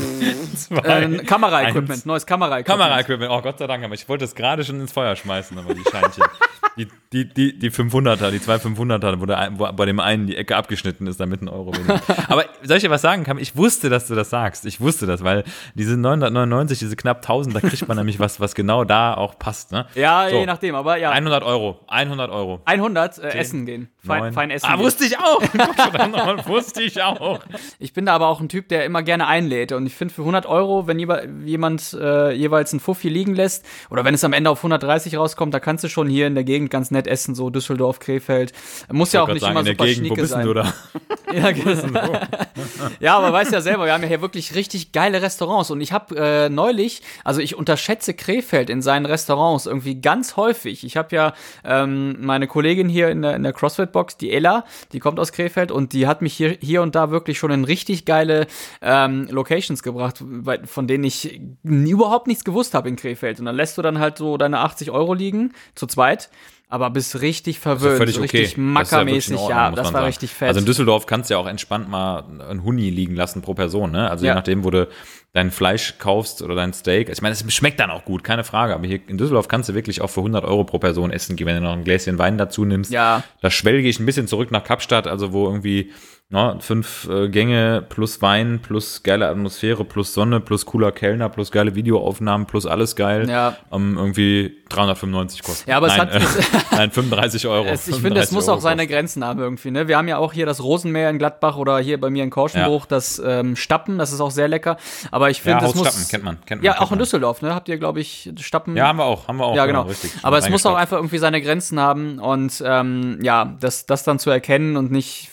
[SPEAKER 1] zwei. Äh, Kameraequipment, neues Kameraequipment.
[SPEAKER 2] Kameraequipment, oh Gott sei Dank, aber ich wollte es gerade schon ins Feuer schmeißen, aber die Scheinchen. die, die, die, die 500er, die zwei 500er, wo, der, wo bei dem einen die Ecke abgeschnitten ist, damit ein Euro weniger. aber soll ich dir was sagen, Kam? Ich wusste, dass du das sagst. Ich wusste das, weil diese 999, diese knapp 1000, da kriegt man nämlich was, was genau da auch passt. Ne?
[SPEAKER 1] Ja, so. je nachdem, aber ja.
[SPEAKER 2] 100 Euro, 100 Euro.
[SPEAKER 1] 100, äh, essen gehen. Fein, fein essen
[SPEAKER 2] Ah,
[SPEAKER 1] gehen.
[SPEAKER 2] wusste ich auch. wusste ich auch.
[SPEAKER 1] Ich bin da aber auch ein Typ, der immer gerne einlädt. Und ich finde, für 100 Euro, wenn jemand äh, jeweils ein Fuffi liegen lässt, oder wenn es am Ende auf 130 rauskommt, da kannst du schon hier in der Gegend ganz nett essen, so Düsseldorf, Krefeld. Muss ja auch nicht sagen, immer super Gegend, schnieke sein. Du da? ja, genau. ja, aber weißt ja selber, wir haben ja hier wirklich richtig geile Restaurants. Und ich habe äh, neulich, also ich unterschätze Krefeld in seinen Restaurants irgendwie ganz häufig. Ich habe ja ähm, meine Kollegin hier in der, in der CrossFit-Box, die Ella, die kommt aus Krefeld und die hat mich hier, hier und da wirklich schon in richtig geile ähm, Locations gebracht, von denen ich überhaupt nichts gewusst habe in Krefeld. Und dann lässt du dann halt so deine 80 Euro liegen, zu zweit aber bist richtig verwöhnt,
[SPEAKER 2] völlig okay.
[SPEAKER 1] richtig mackermäßig. Ja, ja, das war sagen. richtig fett.
[SPEAKER 2] Also in Düsseldorf kannst du ja auch entspannt mal ein Huni liegen lassen pro Person, ne? Also ja. je nachdem, wo du dein Fleisch kaufst oder dein Steak. Ich meine, es schmeckt dann auch gut, keine Frage. Aber hier in Düsseldorf kannst du wirklich auch für 100 Euro pro Person essen gehen, wenn du noch ein Gläschen Wein dazu nimmst.
[SPEAKER 1] Ja.
[SPEAKER 2] Da schwelge ich ein bisschen zurück nach Kapstadt, also wo irgendwie No, fünf äh, Gänge plus Wein plus geile Atmosphäre plus Sonne plus cooler Kellner plus geile Videoaufnahmen plus alles geil.
[SPEAKER 1] Ja.
[SPEAKER 2] Um, irgendwie 395 kosten.
[SPEAKER 1] Ja, aber
[SPEAKER 2] nein,
[SPEAKER 1] es hat.
[SPEAKER 2] Äh, nein, 35 Euro.
[SPEAKER 1] Es, ich finde, es muss Euro auch seine kosten. Grenzen haben irgendwie. Ne? Wir haben ja auch hier das Rosenmeer in Gladbach oder hier bei mir in Korschenbruch ja. das ähm, Stappen, das ist auch sehr lecker. Aber ich finde, ja, das muss.
[SPEAKER 2] Stappen, kennt man, kennt man.
[SPEAKER 1] Ja,
[SPEAKER 2] kennt
[SPEAKER 1] auch in Düsseldorf, ne? Habt ihr, glaube ich, Stappen.
[SPEAKER 2] Ja, haben wir auch, haben wir auch.
[SPEAKER 1] Ja, genau. genau richtig, aber es muss auch einfach irgendwie seine Grenzen haben und ähm, ja, das, das dann zu erkennen und nicht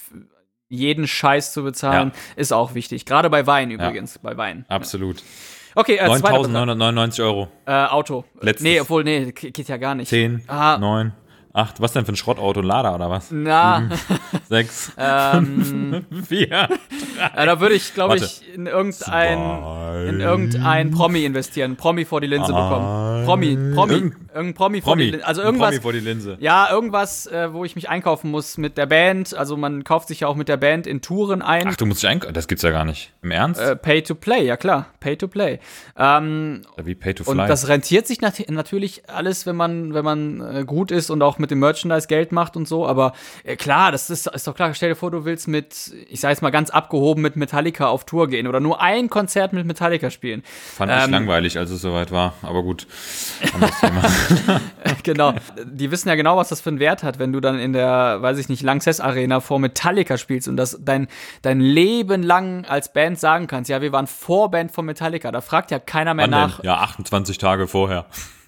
[SPEAKER 1] jeden Scheiß zu bezahlen, ja. ist auch wichtig. Gerade bei Wein übrigens, ja. bei Wein.
[SPEAKER 2] Absolut.
[SPEAKER 1] Okay,
[SPEAKER 2] äh, 9.999 Euro.
[SPEAKER 1] Äh, Auto.
[SPEAKER 2] Letztes.
[SPEAKER 1] Nee, obwohl, nee, geht ja gar nicht.
[SPEAKER 2] 10, ah. 9, 8, was denn für ein Schrottauto? Lader oder was?
[SPEAKER 1] Na.
[SPEAKER 2] 6,
[SPEAKER 1] ähm,
[SPEAKER 2] 4,
[SPEAKER 1] ja, Da würde ich, glaube ich, in irgendein, in irgendein Promi investieren. Promi vor die Linse bekommen. Promi, Promi,
[SPEAKER 2] Irgend-
[SPEAKER 1] irgendein Promi, vor
[SPEAKER 2] Promi.
[SPEAKER 1] die, also irgendwas,
[SPEAKER 2] Promi vor die Linse.
[SPEAKER 1] ja, irgendwas, äh, wo ich mich einkaufen muss mit der Band. Also man kauft sich ja auch mit der Band in Touren ein.
[SPEAKER 2] Ach, du musst dich einkaufen. Das gibt's ja gar nicht. Im Ernst?
[SPEAKER 1] Äh, Pay to Play, ja klar, Pay to Play. Ähm,
[SPEAKER 2] wie Pay to
[SPEAKER 1] und
[SPEAKER 2] Fly?
[SPEAKER 1] das rentiert sich nat natürlich alles, wenn man, wenn man äh, gut ist und auch mit dem Merchandise Geld macht und so. Aber äh, klar, das ist, ist doch klar. Stell dir vor, du willst mit, ich sag jetzt mal ganz abgehoben, mit Metallica auf Tour gehen oder nur ein Konzert mit Metallica spielen.
[SPEAKER 2] Fand ich
[SPEAKER 1] ähm,
[SPEAKER 2] langweilig, als es soweit war. Aber gut.
[SPEAKER 1] Genau. Die wissen ja genau, was das für einen Wert hat, wenn du dann in der, weiß ich nicht, Lanxess Arena vor Metallica spielst und das dein, dein Leben lang als Band sagen kannst. Ja, wir waren Vorband von Metallica. Da fragt ja keiner mehr
[SPEAKER 2] Wann
[SPEAKER 1] nach.
[SPEAKER 2] denn? Ja, 28 Tage vorher.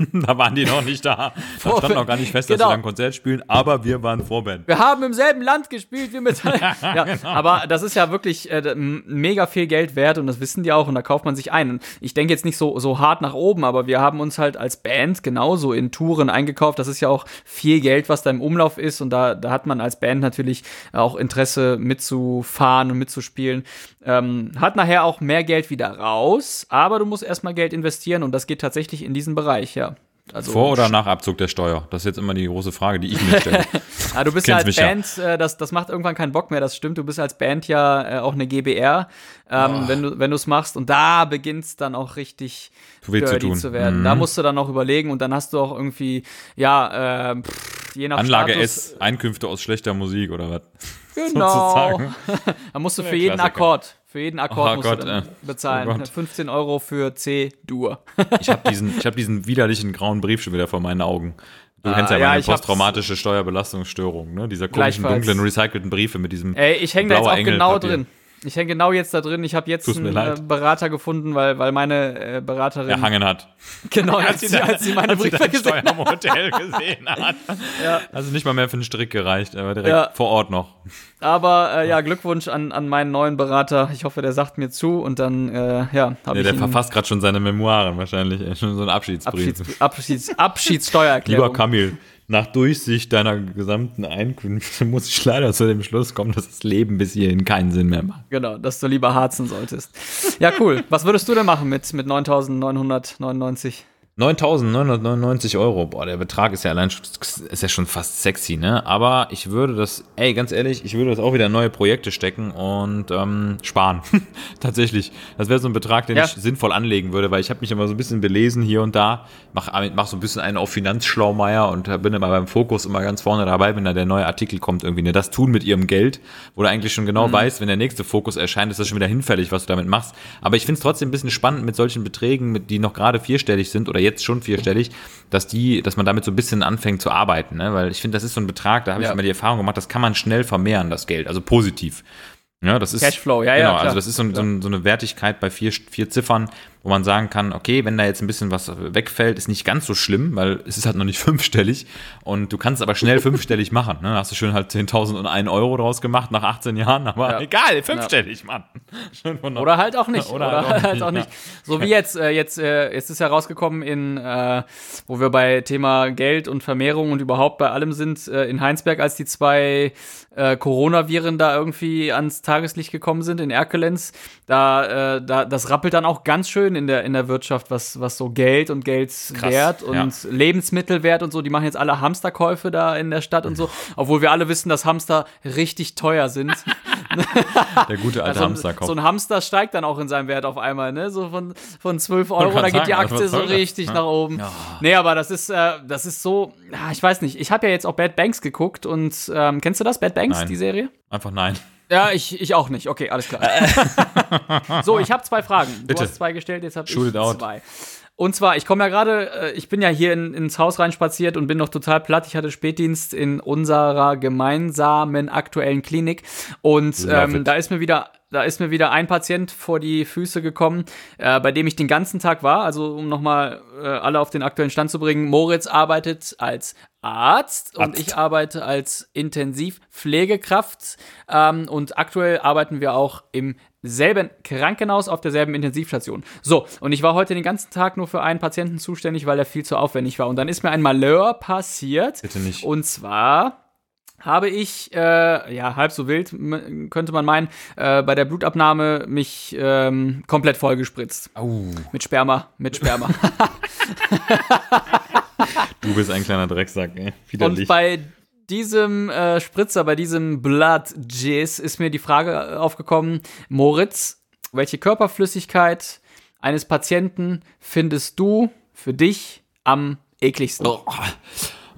[SPEAKER 2] da waren die noch nicht da. Da stand noch gar nicht fest, dass
[SPEAKER 1] Genau.
[SPEAKER 2] sie dann ein Konzert spielen, aber wir waren Vorband.
[SPEAKER 1] Wir haben im selben Land gespielt wie Metallica. ja,
[SPEAKER 2] genau.
[SPEAKER 1] Aber das ist ja wirklich äh, mega viel Geld wert und das wissen die auch und da kauft man sich ein. Und ich denke jetzt nicht so, so hart nach oben, aber wir haben uns halt als Band genauso in Touren eingekauft. Das ist ja auch viel Geld, was da im Umlauf ist und da, da hat man als Band natürlich auch Interesse mitzufahren und mitzuspielen. Ähm, hat nachher auch mehr Geld wieder raus, aber du musst erstmal Geld investieren und das geht tatsächlich in diesen Bereich, ja. Also,
[SPEAKER 2] Vor oder nach Abzug der Steuer? Das ist jetzt immer die große Frage, die ich mir stelle.
[SPEAKER 1] Ah, du bist ja als
[SPEAKER 2] mich ja.
[SPEAKER 1] Band, äh, das, das macht irgendwann keinen Bock mehr, das stimmt. Du bist als Band ja äh, auch eine GBR, ähm, wenn du wenn du es machst. Und da beginnt's dann auch richtig
[SPEAKER 2] weh zu
[SPEAKER 1] dirty
[SPEAKER 2] tun.
[SPEAKER 1] zu werden.
[SPEAKER 2] Mhm.
[SPEAKER 1] Da musst du dann auch überlegen und dann hast du auch irgendwie, ja, äh, pff, je nach
[SPEAKER 2] Anlage
[SPEAKER 1] Status,
[SPEAKER 2] S, Einkünfte aus schlechter Musik oder was?
[SPEAKER 1] Genau. Da musst du für jeden
[SPEAKER 2] Klassiker.
[SPEAKER 1] Akkord, für jeden Akkord
[SPEAKER 2] Oh
[SPEAKER 1] musst
[SPEAKER 2] Gott,
[SPEAKER 1] du dann
[SPEAKER 2] äh.
[SPEAKER 1] bezahlen.
[SPEAKER 2] Oh Gott.
[SPEAKER 1] 15 Euro für C-Dur.
[SPEAKER 2] Ich habe diesen, ich hab diesen widerlichen grauen Brief schon wieder vor meinen Augen. Du
[SPEAKER 1] Ah,
[SPEAKER 2] kennst ja
[SPEAKER 1] ja,
[SPEAKER 2] meine posttraumatische Steuerbelastungsstörung, ne? Dieser komischen, dunklen, recycelten Briefe mit diesem
[SPEAKER 1] Ey, ich hänge da jetzt auch
[SPEAKER 2] Engel
[SPEAKER 1] genau
[SPEAKER 2] Papier.
[SPEAKER 1] drin. Ich hänge genau jetzt da drin. Ich habe jetzt
[SPEAKER 2] mir
[SPEAKER 1] einen äh. Berater gefunden, weil, weil meine äh, Beraterin
[SPEAKER 2] erhangen hat.
[SPEAKER 1] Genau, als sie, als sie meine
[SPEAKER 2] Als sie
[SPEAKER 1] Briefe
[SPEAKER 2] dein
[SPEAKER 1] gesehen hat.
[SPEAKER 2] Steuermodell gesehen hat.
[SPEAKER 1] Ja.
[SPEAKER 2] Also nicht mal mehr für einen Strick gereicht, aber direkt
[SPEAKER 1] Ja.
[SPEAKER 2] vor Ort noch.
[SPEAKER 1] Aber äh, ja, Glückwunsch an, an meinen neuen Berater. Ich hoffe, der sagt mir zu und dann, äh, ja, habe
[SPEAKER 2] Nee,
[SPEAKER 1] ich
[SPEAKER 2] der verfasst gerade schon seine Memoiren wahrscheinlich. Schon so ein Abschiedsbrief.
[SPEAKER 1] Abschieds, Abschieds, Abschiedssteuererklärung.
[SPEAKER 2] Lieber Kamil, nach Durchsicht deiner gesamten Einkünfte muss ich leider zu dem Schluss kommen, dass das Leben bis hierhin keinen Sinn mehr macht.
[SPEAKER 1] Genau, dass du lieber harzen solltest. Ja, cool. Was würdest du denn machen mit, mit 9.999?
[SPEAKER 2] 9.999 Euro, boah, der Betrag ist ja allein schon, ist ja schon fast sexy, ne? Aber ich würde das, ey, ganz ehrlich, ich würde das auch wieder in neue Projekte stecken und ähm, sparen. Tatsächlich. Das wäre so ein Betrag, den
[SPEAKER 1] Ja.
[SPEAKER 2] ich sinnvoll anlegen würde, weil ich habe mich immer so ein bisschen belesen hier und da, mach, mach so ein bisschen einen auf Finanzschlaumeier und bin immer beim Fokus immer ganz vorne dabei, wenn da der neue Artikel kommt, irgendwie, ne? Das tun mit ihrem Geld, wo du eigentlich schon genau weißt, wenn der nächste Fokus erscheint, ist das schon wieder hinfällig, was du damit machst. Aber ich finde es trotzdem ein bisschen spannend mit solchen Beträgen, mit, die noch gerade vierstellig sind oder jetzt schon vierstellig, dass die, dass man damit so ein bisschen anfängt zu arbeiten, ne? Weil ich finde, das ist so ein Betrag, da habe
[SPEAKER 1] Ja.
[SPEAKER 2] ich immer die Erfahrung gemacht, das kann man schnell vermehren, das Geld, also positiv. Ja, das ist
[SPEAKER 1] Cashflow, ja, ja,
[SPEAKER 2] genau,
[SPEAKER 1] klar.
[SPEAKER 2] also das ist so, so, so eine Wertigkeit bei vier, vier Ziffern, wo man sagen kann, okay, wenn da jetzt ein bisschen was wegfällt, ist nicht ganz so schlimm, weil es ist halt noch nicht fünfstellig und du kannst aber schnell fünfstellig machen. Ne? Da hast du schön halt 10.001 Euro draus gemacht nach 18 Jahren, aber
[SPEAKER 1] Ja.
[SPEAKER 2] egal, fünfstellig, Mann. Schön von
[SPEAKER 1] Oder halt auch nicht.
[SPEAKER 2] Oder
[SPEAKER 1] Oder,
[SPEAKER 2] halt auch
[SPEAKER 1] halt
[SPEAKER 2] nicht,
[SPEAKER 1] auch
[SPEAKER 2] ja.
[SPEAKER 1] nicht. So wie jetzt. Äh, jetzt, äh, jetzt ist ja rausgekommen in, äh, wo wir bei Thema Geld und Vermehrung und überhaupt bei allem sind, äh, in Heinsberg, als die zwei äh, Coronaviren da irgendwie ans Tageslicht gekommen sind, in Erkelenz, da, äh, da, das rappelt dann auch ganz schön in der, in der Wirtschaft, was, was so Geld und Geldwert und
[SPEAKER 2] ja.
[SPEAKER 1] Lebensmittelwert und so. Die machen jetzt alle Hamsterkäufe da in der Stadt und so, obwohl wir alle wissen, dass Hamster richtig teuer sind.
[SPEAKER 2] Der gute alte
[SPEAKER 1] so, ein,
[SPEAKER 2] Hamsterkopf.
[SPEAKER 1] so ein Hamster steigt dann auch in seinem Wert auf einmal, ne? So von, von 12 Euro, da geht die Aktie
[SPEAKER 2] was
[SPEAKER 1] so richtig
[SPEAKER 2] Ja.
[SPEAKER 1] nach oben. Nee, aber das ist, äh, das ist so, ja, ich weiß nicht. Ich habe ja jetzt auch Bad Banks geguckt und ähm, kennst du das, Bad Banks,
[SPEAKER 2] Nein.
[SPEAKER 1] die Serie?
[SPEAKER 2] Einfach nein.
[SPEAKER 1] Ja, ich, ich auch nicht. Okay, alles klar. so, ich habe zwei Fragen. Du
[SPEAKER 2] Bitte.
[SPEAKER 1] hast zwei gestellt, jetzt habe ich
[SPEAKER 2] Shoot it out.
[SPEAKER 1] zwei. Und zwar, ich komme ja gerade, äh, ich bin ja hier in, ins Haus reinspaziert und bin noch total platt. Ich hatte Spätdienst in unserer gemeinsamen aktuellen Klinik und ähm, da ist mir wieder da ist mir wieder ein Patient vor die Füße gekommen, äh, bei dem ich den ganzen Tag war. Also um nochmal äh, alle auf den aktuellen Stand zu bringen. Moritz arbeitet als Arzt und
[SPEAKER 2] Arzt.
[SPEAKER 1] ich arbeite als Intensivpflegekraft. Ähm, und aktuell arbeiten wir auch im selben Krankenhaus auf derselben Intensivstation. So, und ich war heute den ganzen Tag nur für einen Patienten zuständig, weil er viel zu aufwendig war. Und dann ist mir ein Malheur passiert.
[SPEAKER 2] Bitte nicht.
[SPEAKER 1] Und zwar habe ich, äh, ja, halb so wild, könnte man meinen, äh, bei der Blutabnahme mich ähm, komplett vollgespritzt.
[SPEAKER 2] Au.
[SPEAKER 1] Mit Sperma, mit Sperma.
[SPEAKER 2] Du bist ein kleiner Drecksack, ey.
[SPEAKER 1] Und
[SPEAKER 2] Widerlich.
[SPEAKER 1] bei diesem äh, Spritzer, bei diesem Blood Jizz ist mir die Frage aufgekommen, Moritz, welche Körperflüssigkeit eines Patienten findest du für dich am ekligsten?
[SPEAKER 2] Oh.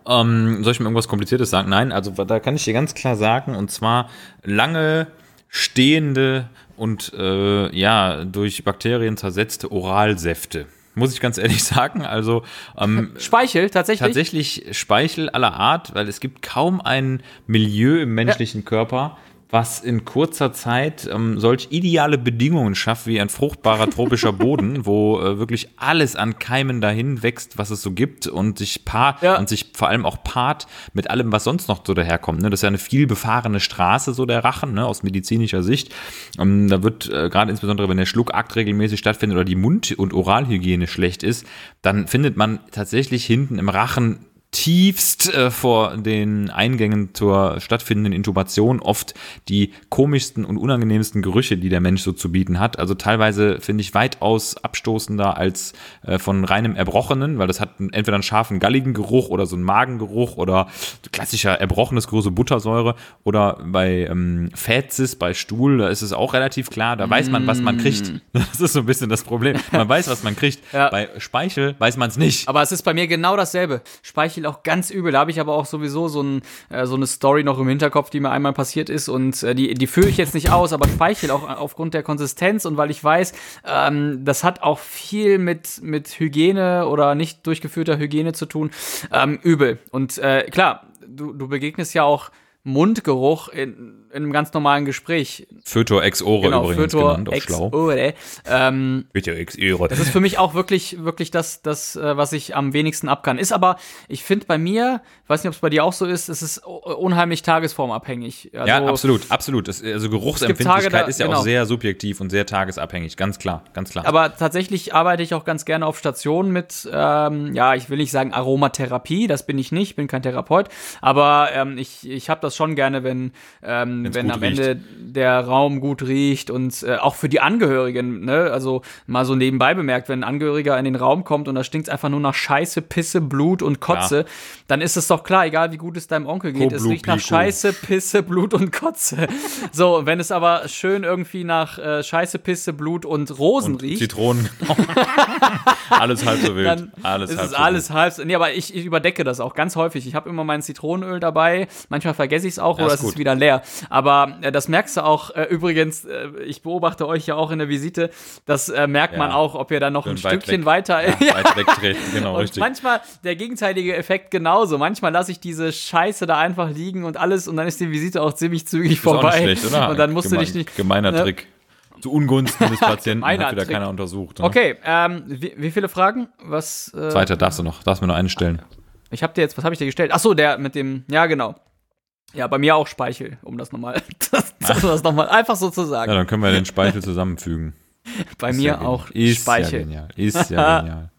[SPEAKER 2] Ähm, soll ich mir irgendwas Kompliziertes sagen? Nein, also da kann ich dir ganz klar sagen, und zwar lange stehende und äh, ja, durch Bakterien zersetzte Oralsäfte. Muss ich ganz ehrlich sagen. Also ähm,
[SPEAKER 1] Speichel, tatsächlich?
[SPEAKER 2] tatsächlich Speichel aller Art, weil es gibt kaum ein Milieu im menschlichen Körper, was in kurzer Zeit ähm, solch ideale Bedingungen schafft wie ein fruchtbarer tropischer Boden, wo äh, wirklich alles an Keimen dahin wächst, was es so gibt und sich paart
[SPEAKER 1] Ja.
[SPEAKER 2] und sich vor allem auch paart mit allem, was sonst noch so daherkommt. Ne? Das ist ja eine viel befahrene Straße, so der Rachen, ne? aus medizinischer Sicht. Ähm, da wird äh, gerade insbesondere, wenn der Schluckakt regelmäßig stattfindet oder die Mund- und Oralhygiene schlecht ist, dann findet man tatsächlich hinten im Rachen tiefst äh, vor den Eingängen zur stattfindenden Intubation oft die komischsten und unangenehmsten Gerüche, die der Mensch so zu bieten hat. Also teilweise finde ich weitaus abstoßender als äh, von reinem Erbrochenen, weil das hat entweder einen scharfen, galligen Geruch oder so einen Magengeruch oder klassischer erbrochenes große Buttersäure oder bei ähm, Fäzis, bei Stuhl, da ist es auch relativ klar, da weiß man, was man kriegt. Das ist so ein bisschen das Problem. Man weiß, was man kriegt.
[SPEAKER 1] Ja.
[SPEAKER 2] Bei Speichel weiß man es nicht.
[SPEAKER 1] Aber es ist bei mir genau dasselbe. Speichel auch ganz übel. Da habe ich aber auch sowieso so, ein, äh, so eine Story noch im Hinterkopf, die mir einmal passiert ist. Und äh, die, die führe ich jetzt nicht aus, aber Speichel auch aufgrund der Konsistenz und weil ich weiß, ähm, das hat auch viel mit, mit Hygiene oder nicht durchgeführter Hygiene zu tun. Ähm, übel. Und äh, klar, du, du begegnest ja auch Mundgeruch in, in einem ganz normalen Gespräch.
[SPEAKER 2] Fötor ex ore
[SPEAKER 1] Genau,
[SPEAKER 2] übrigens
[SPEAKER 1] Fötor
[SPEAKER 2] genannt, auf
[SPEAKER 1] ex
[SPEAKER 2] schlau.
[SPEAKER 1] ore. Ähm,
[SPEAKER 2] Fötor ex ore.
[SPEAKER 1] das ist für mich auch wirklich, wirklich das, das, äh, was ich am wenigsten ab kann. Ist aber, ich finde bei mir, weiß nicht, ob es bei dir auch so ist, es ist unheimlich tagesformabhängig. Also,
[SPEAKER 2] ja, absolut, absolut. Das, also Geruchsempfindlichkeit
[SPEAKER 1] da-
[SPEAKER 2] ist ja
[SPEAKER 1] genau.
[SPEAKER 2] auch sehr subjektiv und sehr tagesabhängig, ganz klar, ganz klar.
[SPEAKER 1] Aber tatsächlich arbeite ich auch ganz gerne auf Stationen mit, ähm, ja, ich will nicht sagen Aromatherapie, das bin ich nicht, ich bin kein Therapeut, aber ähm, ich, ich habe das schon gerne, wenn, ähm,
[SPEAKER 2] Wenn's
[SPEAKER 1] wenn am Ende der Raum gut riecht und äh, auch für die Angehörigen, ne, also mal so nebenbei bemerkt, wenn ein Angehöriger in den Raum kommt und da stinkt einfach nur nach Scheiße, Pisse, Blut und Kotze, dann ist es doch klar, egal wie gut es deinem Onkel geht, es
[SPEAKER 2] Koblu,
[SPEAKER 1] riecht nach
[SPEAKER 2] Pico.
[SPEAKER 1] Scheiße, Pisse, Blut und Kotze. So, wenn es aber schön irgendwie nach äh, Scheiße, Pisse, Blut und Rosen
[SPEAKER 2] und
[SPEAKER 1] riecht,
[SPEAKER 2] Zitronen. alles halb so wild.
[SPEAKER 1] dann
[SPEAKER 2] alles
[SPEAKER 1] ist
[SPEAKER 2] halb
[SPEAKER 1] es
[SPEAKER 2] so
[SPEAKER 1] alles halb. Nee, aber ich, ich überdecke das auch ganz häufig. Ich habe immer mein Zitronenöl dabei. Manchmal vergesse ich es auch
[SPEAKER 2] Ja,
[SPEAKER 1] oder es ist wieder leer. Aber äh, das merkst du auch. Äh, übrigens, äh, ich beobachte euch ja auch in der Visite. Das äh, merkt
[SPEAKER 2] Ja.
[SPEAKER 1] man auch, ob ihr dann noch ein
[SPEAKER 2] Schön weit
[SPEAKER 1] Stückchen
[SPEAKER 2] weg.
[SPEAKER 1] weiter.
[SPEAKER 2] Ja, weit wegtreten, genau,
[SPEAKER 1] Und
[SPEAKER 2] richtig.
[SPEAKER 1] manchmal der gegenteilige Effekt genauso. Manchmal lasse ich diese Scheiße da einfach liegen und alles und dann ist die Visite auch ziemlich zügig
[SPEAKER 2] Ist
[SPEAKER 1] vorbei.
[SPEAKER 2] schlecht, oder?
[SPEAKER 1] Und dann musst du
[SPEAKER 2] Gemein-
[SPEAKER 1] dich nicht.
[SPEAKER 2] Gemeiner
[SPEAKER 1] ne?
[SPEAKER 2] Trick. Zu Ungunsten des Patienten hat wieder
[SPEAKER 1] Trick.
[SPEAKER 2] keiner untersucht. Ne?
[SPEAKER 1] Okay, ähm, wie, wie viele Fragen? Was? Äh,
[SPEAKER 2] Zweiter darfst du noch, darfst mir noch eine stellen.
[SPEAKER 1] Ich habe dir jetzt, was habe ich dir gestellt? Ach so, der mit dem, ja genau. Ja, bei mir auch Speichel, um das nochmal, das, das, das noch mal einfach so zu sagen.
[SPEAKER 2] Ja, dann können wir den Speichel zusammenfügen.
[SPEAKER 1] bei
[SPEAKER 2] Ist
[SPEAKER 1] mir
[SPEAKER 2] ja
[SPEAKER 1] auch
[SPEAKER 2] Ist
[SPEAKER 1] Speichel.
[SPEAKER 2] Ja genial. Ist ja genial.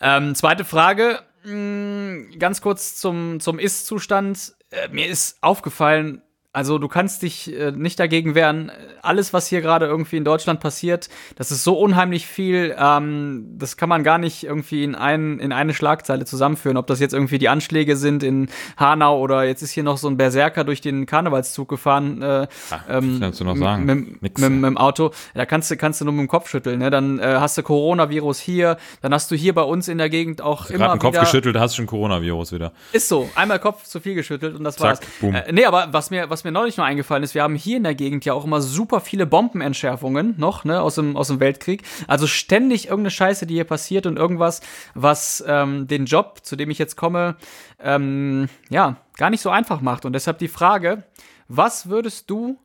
[SPEAKER 1] Ähm, zweite Frage, mh, ganz kurz zum, zum Ist-Zustand. Äh, mir ist aufgefallen, also du kannst dich äh, nicht dagegen wehren. Alles, was hier gerade irgendwie in Deutschland passiert, das ist so unheimlich viel, ähm, das kann man gar nicht irgendwie in, ein, in eine Schlagzeile zusammenführen. Ob das jetzt irgendwie die Anschläge sind in Hanau oder jetzt ist hier noch so ein Berserker durch den Karnevalszug gefahren. Äh,
[SPEAKER 2] Ach,
[SPEAKER 1] ähm,
[SPEAKER 2] was kannst du noch sagen?
[SPEAKER 1] Mit, dem Auto. Da kannst du, kannst du nur mit dem Kopf schütteln. Ne? Dann äh, hast du Coronavirus hier, dann hast du hier bei uns in der Gegend auch
[SPEAKER 2] Gerade
[SPEAKER 1] immer
[SPEAKER 2] den Kopf
[SPEAKER 1] wieder.
[SPEAKER 2] geschüttelt, hast du schon Coronavirus wieder.
[SPEAKER 1] Ist so, einmal Kopf zu viel geschüttelt und das
[SPEAKER 2] Zack,
[SPEAKER 1] war's.
[SPEAKER 2] boom.
[SPEAKER 1] Äh, nee, aber was mir, was mir neulich noch eingefallen ist, wir haben hier in der Gegend ja auch immer super viele Bombenentschärfungen noch, ne, aus dem, aus dem Weltkrieg. Also ständig irgendeine Scheiße, die hier passiert und irgendwas, was ähm, den Job, zu dem ich jetzt komme, ähm, ja, gar nicht so einfach macht. Und deshalb die Frage, was würdest du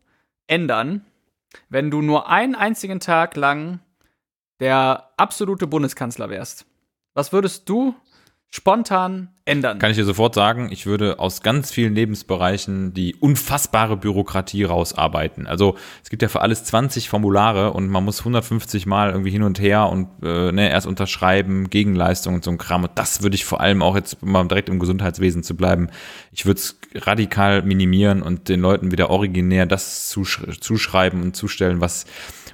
[SPEAKER 1] ändern, wenn du nur einen einzigen Tag lang der absolute Bundeskanzler wärst? Was würdest du spontan ändern?
[SPEAKER 2] Kann ich dir sofort sagen, ich würde aus ganz vielen Lebensbereichen die unfassbare Bürokratie rausarbeiten. Also es gibt ja für alles 20 Formulare und man muss 150 Mal irgendwie hin und her und äh, ne, erst unterschreiben, Gegenleistung und so ein Kram. Und das würde ich vor allem auch jetzt mal direkt im Gesundheitswesen zu bleiben. Ich würde es radikal minimieren und den Leuten wieder originär das zusch zuschreiben und zustellen, was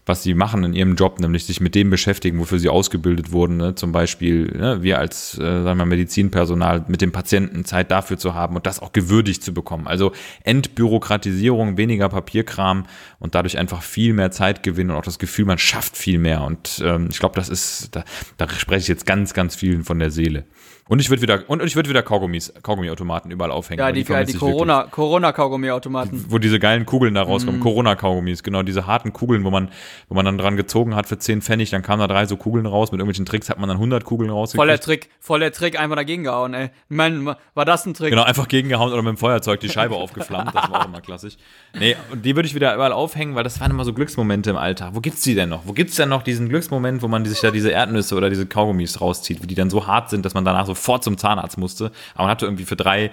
[SPEAKER 2] was sie machen in ihrem Job, nämlich sich mit dem beschäftigen, wofür sie ausgebildet wurden. Ne? Zum Beispiel ne, wir als äh, sagen wir, Medizinpersonal mit dem Patienten Zeit dafür zu haben und das auch gewürdigt zu bekommen. Also Entbürokratisierung, weniger Papierkram und dadurch einfach viel mehr Zeitgewinn und auch das Gefühl, man schafft viel mehr. Und ähm, ich glaube, das ist, da, da spreche ich jetzt ganz, ganz vielen von der Seele. Und ich würde wieder, und ich würde wieder Kaugummis, Kaugummiautomaten überall aufhängen.
[SPEAKER 1] Ja, die, die, die Corona, Corona-Kaugummiautomaten.
[SPEAKER 2] Wo diese geilen Kugeln da rauskommen, mm. Corona-Kaugummis, genau, diese harten Kugeln, wo man, wo man dann dran gezogen hat für 10 Pfennig, dann kamen da drei so Kugeln raus, mit irgendwelchen Tricks hat man dann 100 Kugeln rausgekriegt.
[SPEAKER 1] Voller Trick, voller Trick, einfach dagegen gehauen, ey. Meine, war das ein Trick?
[SPEAKER 2] Genau, einfach gegengehauen oder mit dem Feuerzeug die Scheibe aufgeflammt, das war auch immer klassisch. Nee, und die würde ich wieder überall aufhängen, weil das waren immer so Glücksmomente im Alltag. Wo gibt's die denn noch? Wo gibt's denn noch diesen Glücksmoment, wo man sich da diese Erdnüsse oder diese Kaugummis rauszieht, wie die dann so hart sind, dass man danach sofort zum Zahnarzt musste. Aber man hatte irgendwie für drei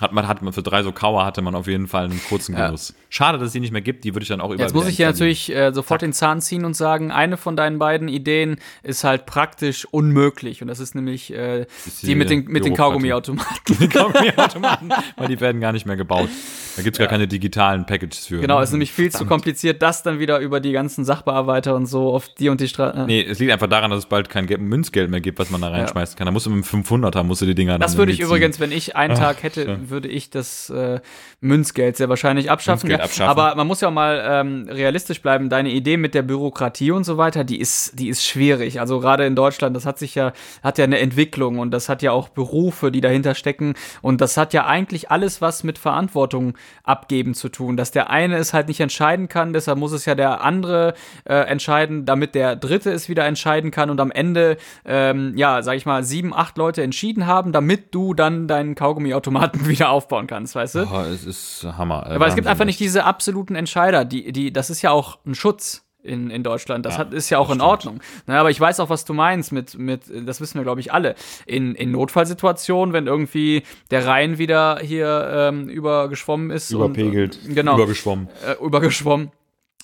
[SPEAKER 2] hat man, hat man für drei so Kauer hatte man auf jeden Fall einen kurzen Genuss. Ja. Schade, dass es die nicht mehr gibt, die würde ich dann auch über.
[SPEAKER 1] Jetzt muss ich hier natürlich äh, sofort Zack. den Zahn ziehen und sagen, eine von deinen beiden Ideen ist halt praktisch unmöglich. Und das ist nämlich äh, ist die, die, mit den, mit den Kaugummiautomaten. die Kaugummiautomaten,
[SPEAKER 2] weil die werden gar nicht mehr gebaut. Da gibt es ja. gar keine digitalen Packages für.
[SPEAKER 1] Genau, ne? es ist nämlich viel Verdammt. zu kompliziert, das dann wieder über die ganzen Sachbearbeiter und so auf die und die Straße.
[SPEAKER 2] Äh. Nee, es liegt einfach daran, dass es bald kein Münzgeld mehr gibt, was man da reinschmeißen ja. kann. Da musst du mit dem 500er musst du die Dinger
[SPEAKER 1] Das würde ich übrigens, wenn ich einen Ach, Tag hätte, würde ich das äh, Münzgeld sehr wahrscheinlich abschaffen. Münzgeld abschaffen. Aber man muss ja auch mal ähm, realistisch bleiben. Deine Idee mit der Bürokratie und so weiter, die ist, die ist schwierig. Also gerade in Deutschland, das hat sich ja, hat ja eine Entwicklung und das hat ja auch Berufe, die dahinter stecken. Und das hat ja eigentlich alles was mit Verantwortung abgeben zu tun. Dass der eine es halt nicht entscheiden kann, deshalb muss es ja der andere äh, entscheiden, damit der dritte es wieder entscheiden kann und am Ende, ähm, ja, sag ich mal, sieben, acht Leute entschieden haben, damit du dann deinen Kaugummiautomaten wieder aufbauen kannst, weißt du?
[SPEAKER 2] Oh, es ist Hammer.
[SPEAKER 1] Äh, Aber es gibt einfach nicht diese absoluten Entscheider, die, die, das ist ja auch ein Schutz in, in Deutschland. Das ja, hat, ist ja auch in stimmt. Ordnung. Na, aber ich weiß auch, was du meinst mit, mit das wissen wir, glaube ich, alle. In, in Notfallsituationen, wenn irgendwie der Rhein wieder hier ähm, übergeschwommen ist.
[SPEAKER 2] Überpegelt.
[SPEAKER 1] Und, genau.
[SPEAKER 2] Übergeschwommen.
[SPEAKER 1] Äh, übergeschwommen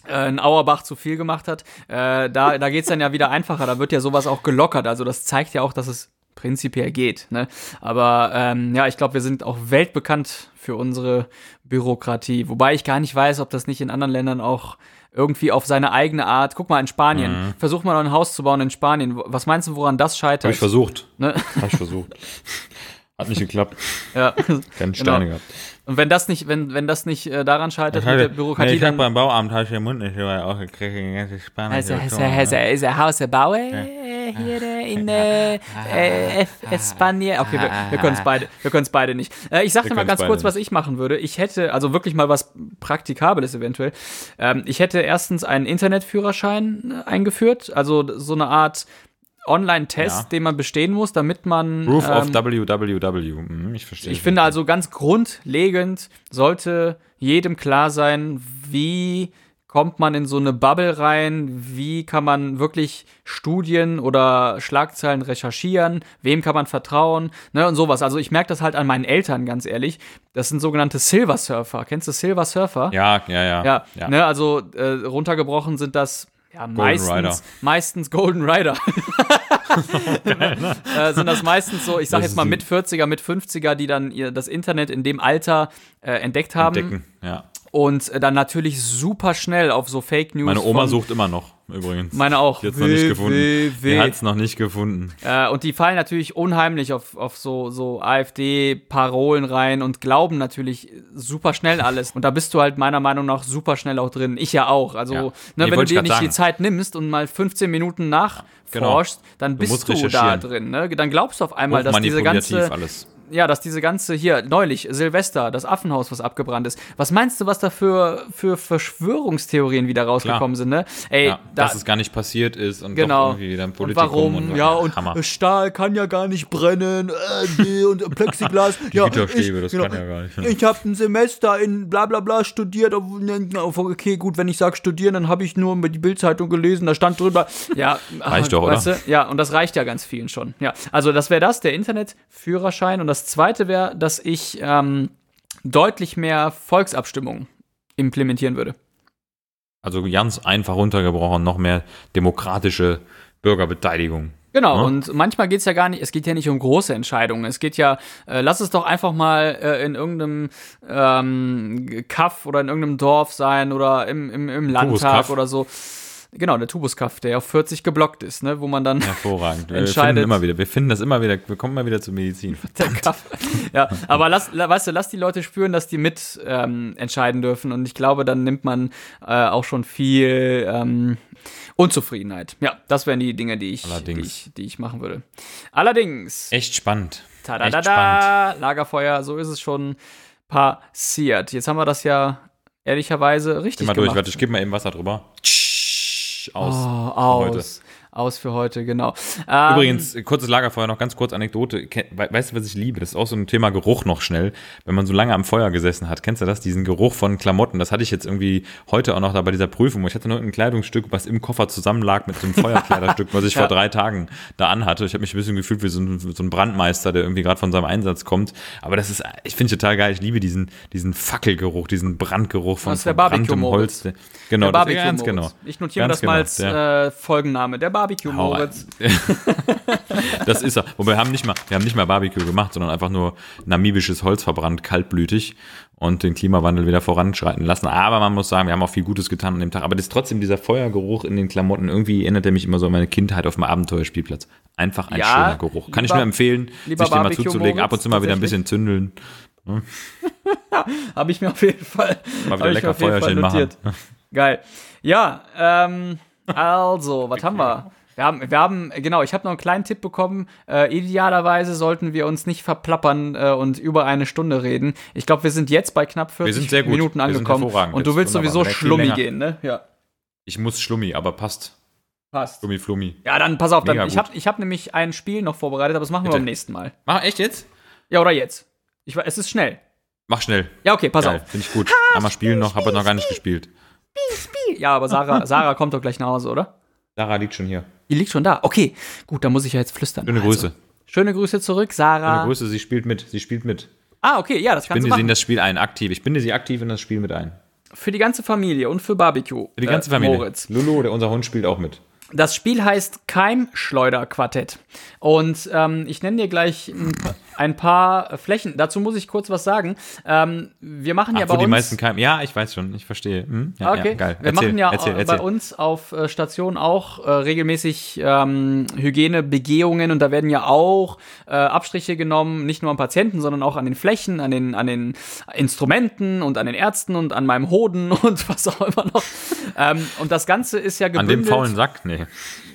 [SPEAKER 1] äh, ein Auerbach zu viel gemacht hat, äh, da, da geht's dann ja wieder einfacher, da wird ja sowas auch gelockert. Also das zeigt ja auch, dass es prinzipiell geht. Ne? Aber ähm, ja, ich glaube, wir sind auch weltbekannt für unsere Bürokratie. Wobei ich gar nicht weiß, ob das nicht in anderen Ländern auch irgendwie auf seine eigene Art. Guck mal, in Spanien. Mhm. Versuch mal ein Haus zu bauen in Spanien. Was meinst du, woran das scheitert?
[SPEAKER 2] Hab ich versucht. Ne? Hab ich versucht. Hat nicht geklappt.
[SPEAKER 1] Ja.
[SPEAKER 2] Keine Steine genau. gehabt.
[SPEAKER 1] Und wenn das nicht, wenn, wenn das nicht äh, daran scheitert mit der Bürokratie, nee,
[SPEAKER 2] ich dann... beim Bauamt habe ich den Mund nicht weil auch gekriegt, die ganze Spanisch.
[SPEAKER 1] Also, also, also, ist ein Haus bauen hier in äh, äh, Spanien. Okay, wir, wir können es beide, wir können es beide nicht. Äh, ich sag dir mal ganz kurz, was ich machen würde. Ich hätte, also wirklich mal was Praktikables eventuell. Ähm, ich hätte erstens einen Internetführerschein äh, eingeführt, also so eine Art Online-Test, ja. den man bestehen muss, damit man.
[SPEAKER 2] Proof ähm, of www. Hm, ich verstehe.
[SPEAKER 1] Ich finde also ganz grundlegend sollte jedem klar sein, wie kommt man in so eine Bubble rein, wie kann man wirklich Studien oder Schlagzeilen recherchieren, wem kann man vertrauen, ne, und sowas. Also ich merke das halt an meinen Eltern, ganz ehrlich. Das sind sogenannte Silver Surfer. Kennst du Silver Surfer?
[SPEAKER 2] Ja, ja, ja.
[SPEAKER 1] Ja, ja. Ne, also äh, runtergebrochen sind das ja, meistens, Golden Rider. meistens Golden Rider. Geil, ne? äh, sind das meistens so, ich sag das jetzt mal mit 40er, mit 50er, die dann ihr, das Internet in dem Alter äh, entdeckt haben.
[SPEAKER 2] Entdecken, ja
[SPEAKER 1] und äh, dann natürlich super schnell auf so Fake News.
[SPEAKER 2] Meine Oma sucht immer noch übrigens.
[SPEAKER 1] Meine auch.
[SPEAKER 2] Die hat noch nicht gefunden. Will, will. Die hat es noch nicht gefunden.
[SPEAKER 1] Äh, und die fallen natürlich unheimlich auf, auf so, so AfD-Parolen rein und glauben natürlich super schnell alles. Und da bist du halt meiner Meinung nach super schnell auch drin. Ich ja auch. Also, ja. ne, nee, wenn du dir nicht sagen. die Zeit nimmst und mal 15 Minuten nachforschst, genau. dann bist du, du da drin. Ne? Dann glaubst du auf einmal, dass diese ganze.
[SPEAKER 2] Alles
[SPEAKER 1] ja, dass diese ganze hier neulich Silvester, das Affenhaus, was abgebrannt ist. Was meinst du, was da für, für Verschwörungstheorien wieder rausgekommen sind, ne?
[SPEAKER 2] Ey, ja, da, dass es gar nicht passiert ist und
[SPEAKER 1] genau. irgendwie wieder ein Politikum und warum? Und, ja, und Hammer. Stahl kann ja gar nicht brennen äh, und Plexiglas.
[SPEAKER 2] Die
[SPEAKER 1] ja,
[SPEAKER 2] Gitterstäbe, das genau, kann ja gar nicht.
[SPEAKER 1] Ich habe ein Semester in bla bla bla studiert. Okay, gut, wenn ich sage studieren, dann habe ich nur die Bildzeitung gelesen, da stand drüber. Ja,
[SPEAKER 2] reicht doch, oder? Du?
[SPEAKER 1] Ja, und das reicht ja ganz vielen schon. Ja, also das wäre das, der Internetführerschein. Und das zweite wäre, dass ich ähm, deutlich mehr Volksabstimmungen implementieren würde.
[SPEAKER 2] Also ganz einfach runtergebrochen, noch mehr demokratische Bürgerbeteiligung.
[SPEAKER 1] Genau, ja? und manchmal geht es ja gar nicht, es geht ja nicht um große Entscheidungen. Es geht ja, äh, lass es doch einfach mal äh, in irgendeinem ähm, Kaff oder in irgendeinem Dorf sein oder im, im, im Landtag oder so. Genau, der Tubuskaff, der auf 40 geblockt ist, ne, wo man dann
[SPEAKER 2] Hervorragend. Wir entscheidet. Finden immer wieder, wir finden das immer wieder, wir kommen mal wieder zur Medizin.
[SPEAKER 1] Der Kaff. Ja, aber lass, weißt du, lass die Leute spüren, dass die mit ähm, entscheiden dürfen und ich glaube, dann nimmt man äh, auch schon viel ähm, Unzufriedenheit. Ja, das wären die Dinge, die ich, die ich, die ich machen würde. Allerdings.
[SPEAKER 2] Echt spannend.
[SPEAKER 1] Tada, Echt spannend. Lagerfeuer, so ist es schon passiert. Jetzt haben wir das ja ehrlicherweise richtig
[SPEAKER 2] Geh mal durch, warte, ich gebe mal eben Wasser drüber.
[SPEAKER 1] Aus. Oh, aus aus für heute, genau.
[SPEAKER 2] Ähm, Übrigens, kurzes Lagerfeuer, noch ganz kurz Anekdote. Weißt du, was ich liebe? Das ist auch so ein Thema Geruch noch schnell. Wenn man so lange am Feuer gesessen hat, kennst du das? Diesen Geruch von Klamotten. Das hatte ich jetzt irgendwie heute auch noch da bei dieser Prüfung. Ich hatte nur ein Kleidungsstück, was im Koffer zusammenlag mit so einem Feuerkleiderstück, was ich ja. vor drei Tagen da anhatte. Ich habe mich ein bisschen gefühlt wie so ein, so ein Brandmeister, der irgendwie gerade von seinem Einsatz kommt. Aber das ist, ich finde total geil. Ich liebe diesen, diesen Fackelgeruch, diesen Brandgeruch von,
[SPEAKER 1] von verbranntem Holz.
[SPEAKER 2] Genau,
[SPEAKER 1] der das, ganz genau. Ich notiere ganz das mal als genau, äh, Folgenname. Der Barbecue Moritz.
[SPEAKER 2] das ist er. Wobei wir haben nicht mal, wir haben nicht mal Barbecue gemacht, sondern einfach nur namibisches Holz verbrannt, kaltblütig und den Klimawandel wieder voranschreiten lassen. Aber man muss sagen, wir haben auch viel Gutes getan an dem Tag. Aber das ist trotzdem dieser Feuergeruch in den Klamotten. Irgendwie erinnert er mich immer so an meine Kindheit auf dem Abenteuerspielplatz. Einfach ein ja, schöner Geruch. Kann lieber, ich nur empfehlen, sich den mal zuzulegen, ab und zu mal wieder ein bisschen zündeln.
[SPEAKER 1] Hm? Habe ich mir auf jeden Fall,
[SPEAKER 2] mal wieder lecker Feuerchen machen.
[SPEAKER 1] Geil. Ja, ähm, also, was haben wir? Wir haben, wir haben, genau, ich habe noch einen kleinen Tipp bekommen. Äh, idealerweise sollten wir uns nicht verplappern äh, und über eine Stunde reden. Ich glaube, wir sind jetzt bei knapp 40 Minuten angekommen. und du willst sowieso Schlummi gehen, ne? Ja.
[SPEAKER 2] Ich muss Schlummi, aber passt.
[SPEAKER 1] Passt.
[SPEAKER 2] Schlummi, Flummi.
[SPEAKER 1] Ja, dann pass auf. Dann, ich habe ich hab nämlich ein Spiel noch vorbereitet, aber das machen Bitte. wir beim nächsten Mal.
[SPEAKER 2] Mach echt jetzt?
[SPEAKER 1] Ja, oder jetzt. Ich, es ist schnell.
[SPEAKER 2] Mach schnell.
[SPEAKER 1] Ja, okay, pass
[SPEAKER 2] Geil,
[SPEAKER 1] auf.
[SPEAKER 2] Finde ich gut. Einmal spielen noch, aber noch gar nicht gespielt.
[SPEAKER 1] Spiel, Spiel. Ja, aber Sarah, Sarah kommt doch gleich nach Hause, oder?
[SPEAKER 2] Sarah liegt schon hier.
[SPEAKER 1] Die liegt schon da. Okay, gut, dann muss ich ja jetzt flüstern.
[SPEAKER 2] Schöne Grüße. Also,
[SPEAKER 1] schöne Grüße zurück, Sarah.
[SPEAKER 2] Schöne Grüße, sie spielt mit. Sie spielt mit.
[SPEAKER 1] Ah, okay, ja, das
[SPEAKER 2] kannst
[SPEAKER 1] du
[SPEAKER 2] machen. Ich binde sie in das Spiel ein, aktiv. Ich binde sie aktiv in das Spiel mit ein.
[SPEAKER 1] Für die ganze Familie und für Barbecue.
[SPEAKER 2] Für die ganze äh, Familie. Moritz. Lulu, der, unser Hund, spielt auch mit.
[SPEAKER 1] Das Spiel heißt Keimschleuderquartett. Und ähm, ich nenne dir gleich ein, ein, paar Flächen. Dazu muss ich kurz was sagen. Ähm, wir machen Ach, ja bei
[SPEAKER 2] wo
[SPEAKER 1] uns.
[SPEAKER 2] die meisten Keim ja, ich weiß schon, ich verstehe. Hm? Ja,
[SPEAKER 1] okay,
[SPEAKER 2] ja, geil.
[SPEAKER 1] Wir erzähl, machen ja erzähl, erzähl. bei uns auf äh, Station auch äh, regelmäßig ähm, Hygienebegehungen und da werden ja auch äh, Abstriche genommen, nicht nur am Patienten, sondern auch an den Flächen, an den, an den Instrumenten und an den Ärzten und an meinem Hoden und was auch immer noch. ähm, und das Ganze ist ja gebündelt.
[SPEAKER 2] An dem faulen Sack? Nee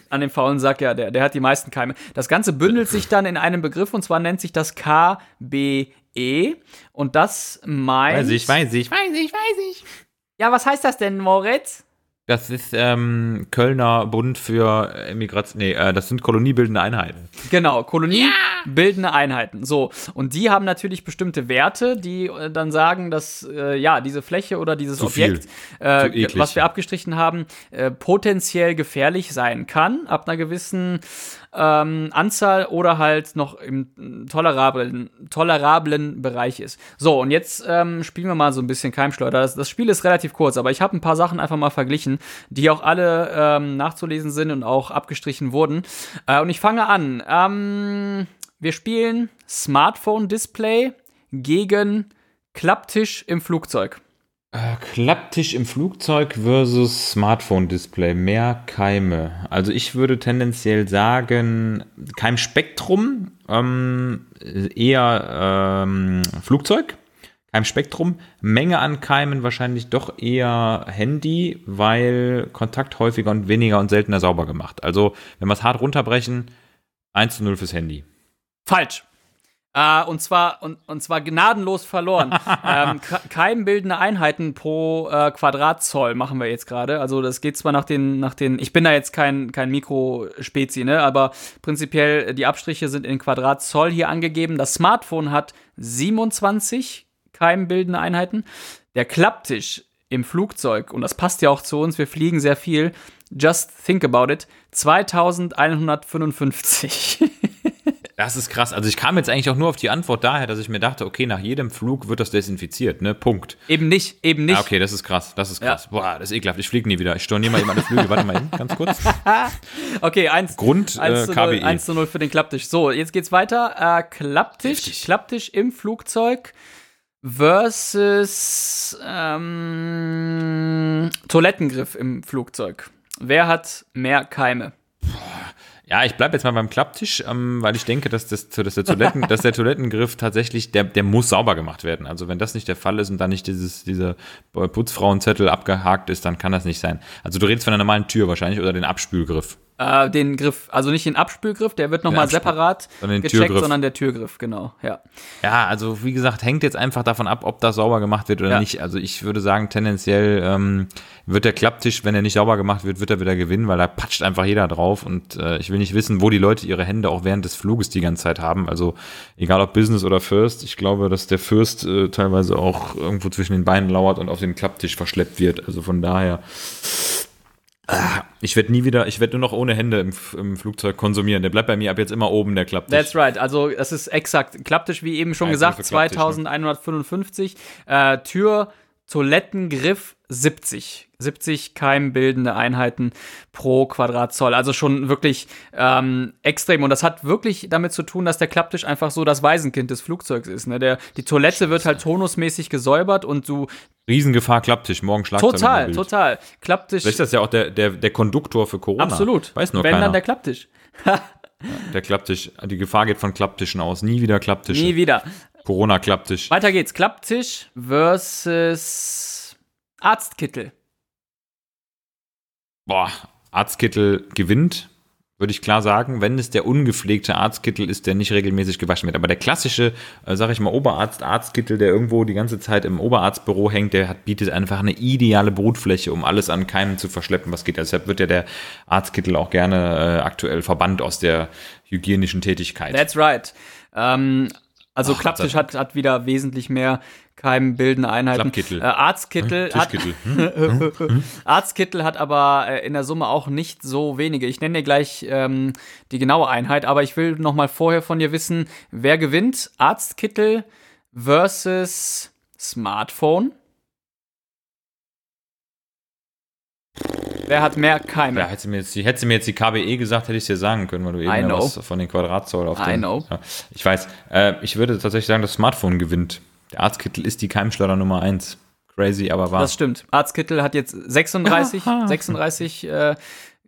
[SPEAKER 1] an dem faulen Sack, ja, der, der hat die meisten Keime. Das Ganze bündelt sich dann in einem Begriff und zwar nennt sich das KBE und das meint.
[SPEAKER 2] Weiß ich, weiß ich, weiß ich, weiß ich.
[SPEAKER 1] Ja, was heißt das denn, Moritz?
[SPEAKER 2] Das ist ähm, Kölner Bund für Emigration. Nee, äh, das sind koloniebildende Einheiten.
[SPEAKER 1] Genau, koloniebildende ja. Einheiten. So, und die haben natürlich bestimmte Werte, die äh, dann sagen, dass äh, ja diese Fläche oder dieses Zu Objekt, äh, was wir abgestrichen haben, äh, potenziell gefährlich sein kann ab einer gewissen ähm, Anzahl oder halt noch im tolerablen, tolerablen Bereich ist. So, und jetzt ähm, spielen wir mal so ein bisschen Keimschleuder. Das, das Spiel ist relativ kurz, aber ich habe ein paar Sachen einfach mal verglichen, die auch alle ähm, nachzulesen sind und auch abgestrichen wurden. Äh, und ich fange an. Ähm, wir spielen Smartphone-Display gegen Klapptisch im Flugzeug.
[SPEAKER 2] Äh, Klapptisch im Flugzeug versus Smartphone-Display. Mehr Keime. Also ich würde tendenziell sagen, Keimspektrum ähm, eher ähm, Flugzeug. Keimspektrum. Menge an Keimen wahrscheinlich doch eher Handy, weil Kontakt häufiger und weniger und seltener sauber gemacht. Also wenn wir es hart runterbrechen, 1 zu 0 fürs Handy.
[SPEAKER 1] Falsch. Äh, und zwar und, und zwar gnadenlos verloren. ähm, keimbildende Einheiten pro äh, Quadratzoll machen wir jetzt gerade. Also das geht zwar nach den nach den. Ich bin da jetzt kein kein Mikrospezi, ne? Aber prinzipiell die Abstriche sind in Quadratzoll hier angegeben. Das Smartphone hat 27 keimbildende Einheiten. Der Klapptisch im Flugzeug und das passt ja auch zu uns. Wir fliegen sehr viel. Just think about it. 2155.
[SPEAKER 2] Das ist krass. Also ich kam jetzt eigentlich auch nur auf die Antwort daher, dass ich mir dachte, okay, nach jedem Flug wird das desinfiziert, ne? Punkt.
[SPEAKER 1] Eben nicht, eben nicht.
[SPEAKER 2] Ah, okay, das ist krass, das ist krass. Ja. Boah, das ist ekelhaft. Ich fliege nie wieder. Ich storniere mal eben alle Flüge. Warte mal hin, ganz kurz.
[SPEAKER 1] okay, eins.
[SPEAKER 2] Grund 1 zu, 0,
[SPEAKER 1] 1 zu 0 für den Klapptisch. So, jetzt geht's weiter. Äh, Klapptisch, Heftig. Klapptisch im Flugzeug versus ähm, Toilettengriff im Flugzeug. Wer hat mehr Keime?
[SPEAKER 2] Ja, ich bleibe jetzt mal beim Klapptisch, ähm, weil ich denke, dass, das, dass, der Toiletten, dass der Toilettengriff tatsächlich, der, der muss sauber gemacht werden. Also wenn das nicht der Fall ist und dann nicht dieses, dieser Putzfrauenzettel abgehakt ist, dann kann das nicht sein. Also du redest von einer normalen Tür wahrscheinlich oder den Abspülgriff.
[SPEAKER 1] Äh, den Griff, also nicht den Abspülgriff, der wird nochmal separat sondern gecheckt, Türgriff. sondern der Türgriff, genau, ja.
[SPEAKER 2] Ja, also wie gesagt, hängt jetzt einfach davon ab, ob das sauber gemacht wird oder ja. nicht. Also ich würde sagen, tendenziell ähm, wird der Klapptisch, wenn er nicht sauber gemacht wird, wird er wieder gewinnen, weil da patscht einfach jeder drauf und äh, ich will nicht wissen, wo die Leute ihre Hände auch während des Fluges die ganze Zeit haben. Also egal ob Business oder First, ich glaube, dass der First äh, teilweise auch irgendwo zwischen den Beinen lauert und auf den Klapptisch verschleppt wird. Also von daher Ah, ich werde nie wieder, ich werde nur noch ohne Hände im, im, Flugzeug konsumieren. Der bleibt bei mir ab jetzt immer oben, der Klapptisch.
[SPEAKER 1] That's right. Also, das ist exakt. Klapptisch, wie eben schon gesagt, 2155. Ne? Äh, Tür, Toilettengriff 70. 70 keimbildende Einheiten pro Quadratzoll. Also schon wirklich ähm, extrem. Und das hat wirklich damit zu tun, dass der Klapptisch einfach so das Waisenkind des Flugzeugs ist. Ne? Der, die Toilette wird halt tonusmäßig gesäubert und du.
[SPEAKER 2] Riesengefahr Klapptisch, morgen Schlagzeile.
[SPEAKER 1] Total, total. Klapptisch.
[SPEAKER 2] Vielleicht ist das ja auch der, der, der Konduktor für Corona.
[SPEAKER 1] Absolut.
[SPEAKER 2] Weiß nur
[SPEAKER 1] Wenn
[SPEAKER 2] keiner.
[SPEAKER 1] dann der Klapptisch.
[SPEAKER 2] der Klapptisch, die Gefahr geht von Klapptischen aus. Nie wieder Klapptisch.
[SPEAKER 1] Nie wieder.
[SPEAKER 2] Corona-Klapptisch.
[SPEAKER 1] Weiter geht's. Klapptisch versus Arztkittel.
[SPEAKER 2] Boah, Arztkittel gewinnt, würde ich klar sagen, wenn es der ungepflegte Arztkittel ist, der nicht regelmäßig gewaschen wird. Aber der klassische, äh, sag ich mal, Oberarzt, Arztkittel, der irgendwo die ganze Zeit im Oberarztbüro hängt, der hat, bietet einfach eine ideale Brutfläche, um alles an Keimen zu verschleppen, was geht. Deshalb wird ja der Arztkittel auch gerne äh, aktuell verbannt aus der hygienischen Tätigkeit.
[SPEAKER 1] That's right. Ähm, also Ach, Klapptisch hat, hat wieder wesentlich mehr keimbildende Einheiten.
[SPEAKER 2] Klappkittel.
[SPEAKER 1] Äh, Arztkittel,
[SPEAKER 2] hm? hat, hm? Hm?
[SPEAKER 1] Arztkittel hat aber äh, in der Summe auch nicht so wenige. Ich nenne dir gleich ähm, die genaue Einheit, aber ich will noch mal vorher von dir wissen, wer gewinnt? Arztkittel versus Smartphone? Wer hat mehr Keime?
[SPEAKER 2] Ja, hätte mir jetzt, hätte mir jetzt die KBE gesagt, hätte ich es dir sagen können, weil du eben ja was von den Quadratzoll auf den. I know. Ja, ich weiß. Äh, ich würde tatsächlich sagen, das Smartphone gewinnt. Der Arztkittel ist die Keimschleuder Nummer 1. Crazy, aber wahr.
[SPEAKER 1] Das stimmt. Arztkittel hat jetzt 36, 36 äh,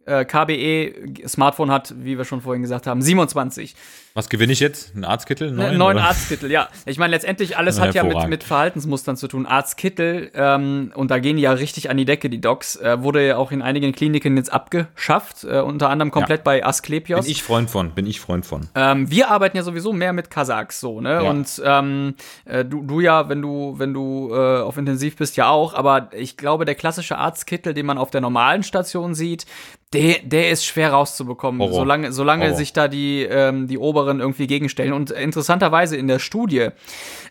[SPEAKER 1] äh, KBE. Smartphone hat, wie wir schon vorhin gesagt haben, 27.
[SPEAKER 2] Was gewinne ich jetzt? Ein Arztkittel?
[SPEAKER 1] Neun, neun Arztkittel, ja. Ich meine, letztendlich alles hat ja mit, mit Verhaltensmustern zu tun. Arztkittel, ähm, und da gehen die ja richtig an die Decke, die Docs, äh, wurde ja auch in einigen Kliniken jetzt abgeschafft, äh, unter anderem komplett ja. bei Asklepios.
[SPEAKER 2] Bin ich Freund von, bin ich Freund von.
[SPEAKER 1] Ähm, wir arbeiten ja sowieso mehr mit Kasachs so, ne? Ja. Und ähm, äh, du, du ja, wenn du, wenn du äh, auf Intensiv bist, ja auch, aber ich glaube, der klassische Arztkittel, den man auf der normalen Station sieht, der, der ist schwer rauszubekommen, Horror. solange, solange Horror. sich da die, ähm, die obere Oberen irgendwie gegenstellen. Und interessanterweise in der Studie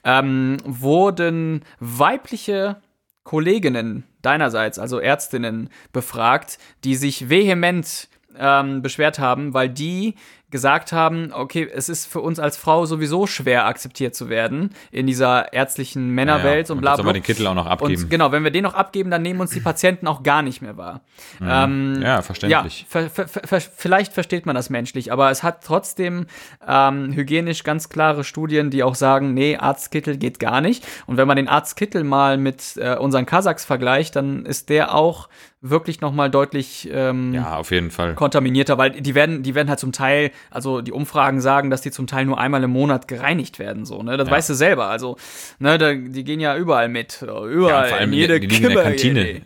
[SPEAKER 1] ähm, wurden weibliche Kolleginnen deinerseits, also Ärztinnen, befragt, die sich vehement ähm, beschwert haben, weil die gesagt haben, okay, es ist für uns als Frau sowieso schwer akzeptiert zu werden in dieser ärztlichen Männerwelt ja, ja. und bla bla.
[SPEAKER 2] aber den Kittel auch noch abgeben.
[SPEAKER 1] Und genau, wenn wir den noch abgeben, dann nehmen uns die Patienten auch gar nicht mehr wahr.
[SPEAKER 2] Mhm. Ähm, ja, verständlich.
[SPEAKER 1] Ja, ver ver vielleicht versteht man das menschlich, aber es hat trotzdem ähm, hygienisch ganz klare Studien, die auch sagen, nee, Arztkittel geht gar nicht. Und wenn man den Arztkittel mal mit äh, unseren Kasachs vergleicht, dann ist der auch wirklich noch mal deutlich ähm,
[SPEAKER 2] ja auf jeden Fall
[SPEAKER 1] kontaminierter, weil die werden die werden halt zum Teil also die Umfragen sagen, dass die zum Teil nur einmal im Monat gereinigt werden, so, ne? Das ja. weißt du selber. Also, ne, da, die gehen ja überall mit. Überall, ja, vor allem in jede
[SPEAKER 2] die, die in der Kantine.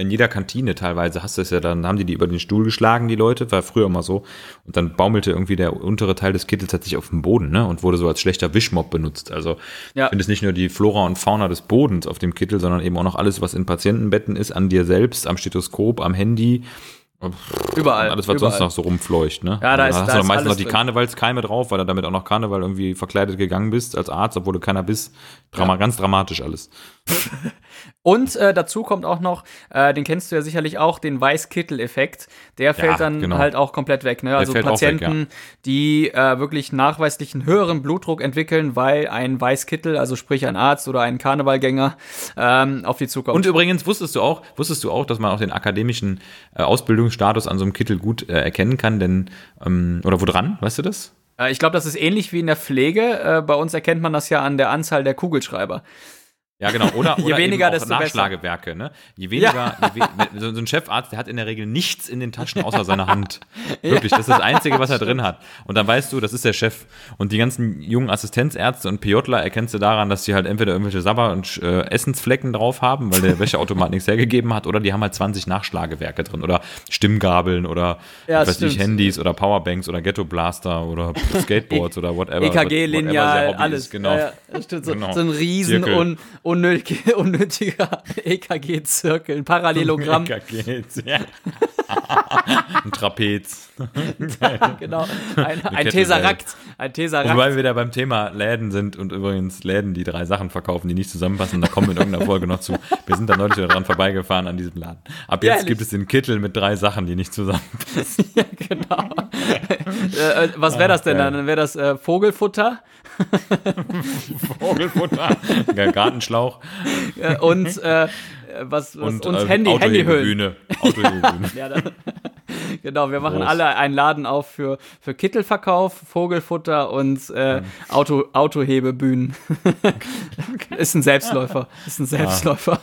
[SPEAKER 2] in jeder Kantine teilweise hast du es ja, dann haben die die über den Stuhl geschlagen, die Leute, war früher immer so. Und dann baumelte irgendwie der untere Teil des Kittels tatsächlich auf dem Boden, ne? Und wurde so als schlechter Wischmopp benutzt. Also
[SPEAKER 1] Ja.
[SPEAKER 2] ich finde es nicht nur die Flora und Fauna des Bodens auf dem Kittel, sondern eben auch noch alles, was in Patientenbetten ist, an dir selbst, am Stethoskop, am Handy.
[SPEAKER 1] Überall.
[SPEAKER 2] Alles, was
[SPEAKER 1] überall.
[SPEAKER 2] sonst noch so rumfleucht, ne?
[SPEAKER 1] Ja, da
[SPEAKER 2] Und
[SPEAKER 1] ist-
[SPEAKER 2] dann hast
[SPEAKER 1] da
[SPEAKER 2] du meistens noch die
[SPEAKER 1] drin.
[SPEAKER 2] Karnevalskeime drauf, weil du damit auch noch Karneval irgendwie verkleidet gegangen bist als Arzt, obwohl du keiner bist. Drama, Ganz dramatisch alles.
[SPEAKER 1] Und äh, dazu kommt auch noch, äh, den kennst du ja sicherlich auch, den Weißkittel-Effekt. Der fällt dann
[SPEAKER 2] genau.
[SPEAKER 1] halt auch komplett weg. Ne? Also
[SPEAKER 2] auch weg,
[SPEAKER 1] Patienten, die äh, wirklich nachweislich einen höheren Blutdruck entwickeln, weil ein Weißkittel, also sprich ein Arzt oder ein Karnevalgänger, ähm, auf die zukommt.
[SPEAKER 2] Und übrigens wusstest du auch, wusstest du auch, dass man auch den akademischen äh, Ausbildungsstatus an so einem Kittel gut äh, erkennen kann, denn ähm, oder woran, weißt du das?
[SPEAKER 1] Äh, ich glaube, das ist ähnlich wie in der Pflege. Bei uns erkennt man das ja an der Anzahl der Kugelschreiber.
[SPEAKER 2] Ja, genau. Oder,
[SPEAKER 1] Je
[SPEAKER 2] oder
[SPEAKER 1] weniger, desto.
[SPEAKER 2] Nachschlagewerke. Ne? Je weniger, je we wenn- so, ein Chefarzt, der hat in der Regel nichts in den Taschen außer seiner Hand. Wirklich, das ist das Einzige, was er drin hat. Und dann weißt du, das ist der Chef. Und die ganzen jungen Assistenzärzte und PJler erkennst du daran, dass die halt entweder irgendwelche Sabber- und äh, Essensflecken drauf haben, weil der Wäscheautomat nichts hergegeben hat, oder die haben halt 20 Nachschlagewerke drin. Oder Stimmgabeln oder
[SPEAKER 1] Ja,
[SPEAKER 2] weiß ich,
[SPEAKER 1] stimmt.
[SPEAKER 2] Handys oder Powerbanks oder Ghetto Blaster oder Skateboards oder whatever.
[SPEAKER 1] EKG-Lineal, E alles.
[SPEAKER 2] ist, Genau.
[SPEAKER 1] Ja, ja, stimmt. So,
[SPEAKER 2] Genau.
[SPEAKER 1] so ein riesen
[SPEAKER 2] Zirkel.
[SPEAKER 1] Un, unnötig, unnötiger EKG-Zirkel, ein Parallelogramm.
[SPEAKER 2] EKGs, ja. Ein Trapez.
[SPEAKER 1] genau. Ein, ein. Tesserakt. Ein Tesserakt.
[SPEAKER 2] Wobei wir wieder beim Thema Läden sind und übrigens Läden, die drei Sachen verkaufen, die nicht zusammenpassen, da kommen wir in irgendeiner Folge noch zu. Wir sind da neulich wieder dran vorbeigefahren an diesem Laden. Ab jetzt
[SPEAKER 1] ehrlich.
[SPEAKER 2] gibt es den Kittel mit drei Sachen, die nicht zusammenpassen.
[SPEAKER 1] ja, genau. äh, äh, was wäre das denn
[SPEAKER 2] geil.
[SPEAKER 1] dann? Dann wäre das äh, Vogelfutter
[SPEAKER 2] Vogelfutter, Gartenschlauch
[SPEAKER 1] äh, und äh, was, was
[SPEAKER 2] und,
[SPEAKER 1] und
[SPEAKER 2] äh,
[SPEAKER 1] Handy, Handyhöhlen. Ja, dann, genau, wir machen
[SPEAKER 2] Groß.
[SPEAKER 1] alle einen Laden auf für, für Kittelverkauf, Vogelfutter und äh, Auto, Autohebebühnen. ist ein Selbstläufer. Ist ein Selbstläufer.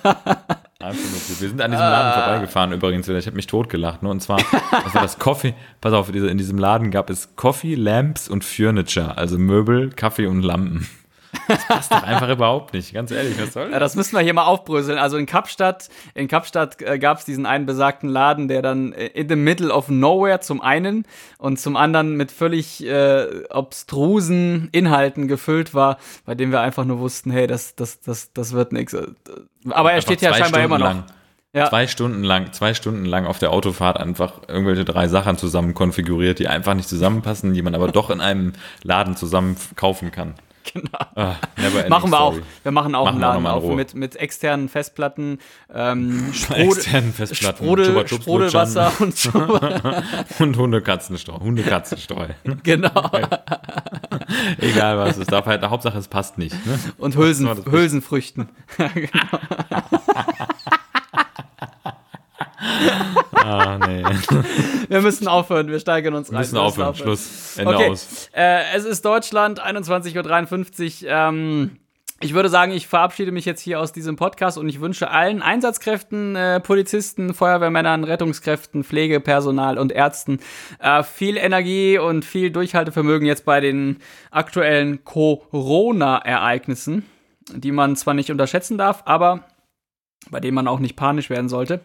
[SPEAKER 2] Absolut. Wir sind an diesem Laden vorbeigefahren übrigens wieder. Ich habe mich totgelacht. Ne? Und zwar, das war das Coffee. Pass auf, in diesem Laden gab es Coffee, Lamps und Furniture. Also Möbel, Kaffee und Lampen. Das passt doch einfach überhaupt nicht. Ganz ehrlich, was soll
[SPEAKER 1] Ja,
[SPEAKER 2] das?
[SPEAKER 1] das müssen wir hier mal aufbröseln. Also in Kapstadt, in Kapstadt äh, gab es diesen einen besagten Laden, der dann äh, in the middle of nowhere zum einen und zum anderen mit völlig äh, obstrusen Inhalten gefüllt war, bei dem wir einfach nur wussten, hey, das, das, das, das wird nichts. Aber er steht ja scheinbar
[SPEAKER 2] Stunden
[SPEAKER 1] immer noch.
[SPEAKER 2] Lang,
[SPEAKER 1] Ja.
[SPEAKER 2] Zwei Stunden lang, zwei Stunden lang auf der Autofahrt einfach irgendwelche drei Sachen zusammen konfiguriert, die einfach nicht zusammenpassen, die man aber doch in einem Laden zusammen kaufen kann.
[SPEAKER 1] Genau.
[SPEAKER 2] Ah,
[SPEAKER 1] Machen wir auch.
[SPEAKER 2] story.
[SPEAKER 1] Wir machen auch
[SPEAKER 2] Machen
[SPEAKER 1] einen
[SPEAKER 2] auch
[SPEAKER 1] Laden auf mit, mit externen Festplatten, ähm, Sprudel,
[SPEAKER 2] Externen Festplatten, Chups
[SPEAKER 1] Sprudelwasser und so.
[SPEAKER 2] Und Hundekatzenstreu. Hundekatzenstreu.
[SPEAKER 1] genau.
[SPEAKER 2] Egal was, es darf halt, Hauptsache es passt nicht. Ne?
[SPEAKER 1] Und Hülsen, Hülsenfrüchten.
[SPEAKER 2] Ah, nee.
[SPEAKER 1] Wir müssen aufhören, wir steigern uns rein.
[SPEAKER 2] Wir müssen aufhören. Schluss. Ende
[SPEAKER 1] Okay.
[SPEAKER 2] aus.
[SPEAKER 1] Äh, es ist Deutschland, 21.53 Uhr. Ähm, ich würde sagen, ich verabschiede mich jetzt hier aus diesem Podcast und ich wünsche allen Einsatzkräften, äh, Polizisten, Feuerwehrmännern, Rettungskräften, Pflegepersonal und Ärzten äh, viel Energie und viel Durchhaltevermögen jetzt bei den aktuellen Corona-Ereignissen, die man zwar nicht unterschätzen darf, aber bei denen man auch nicht panisch werden sollte.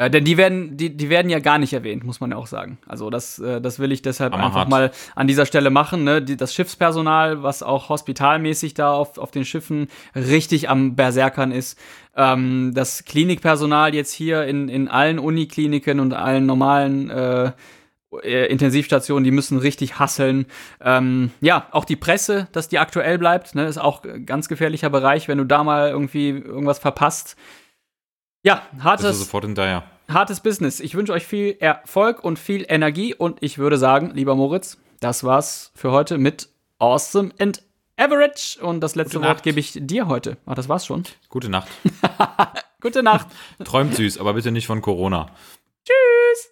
[SPEAKER 1] Äh, denn die werden, die, die werden ja gar nicht erwähnt, muss man ja auch sagen. Also das, äh, das will ich deshalb
[SPEAKER 2] Hammerhart.
[SPEAKER 1] einfach mal an dieser Stelle machen. Ne? Die, das Schiffspersonal, was auch hospitalmäßig da auf, auf den Schiffen richtig am Berserkern ist. Ähm, das Klinikpersonal jetzt hier in, in allen Unikliniken und allen normalen äh, äh, Intensivstationen, die müssen richtig hasseln. Ähm, ja, auch die Presse, dass die aktuell bleibt, ne, ist auch ein ganz gefährlicher Bereich, wenn du da mal irgendwie irgendwas verpasst. Ja, hartes,
[SPEAKER 2] sofort hinterher.
[SPEAKER 1] hartes Business. Ich wünsche euch viel Erfolg und viel Energie und ich würde sagen, lieber Moritz, das war's für heute mit Awesome and Average und das letzte
[SPEAKER 2] Gute
[SPEAKER 1] Wort
[SPEAKER 2] Nacht.
[SPEAKER 1] gebe ich dir heute. Ach, das war's schon.
[SPEAKER 2] Gute Nacht.
[SPEAKER 1] Gute Nacht.
[SPEAKER 2] Träumt süß, aber bitte nicht von Corona.
[SPEAKER 1] Tschüss.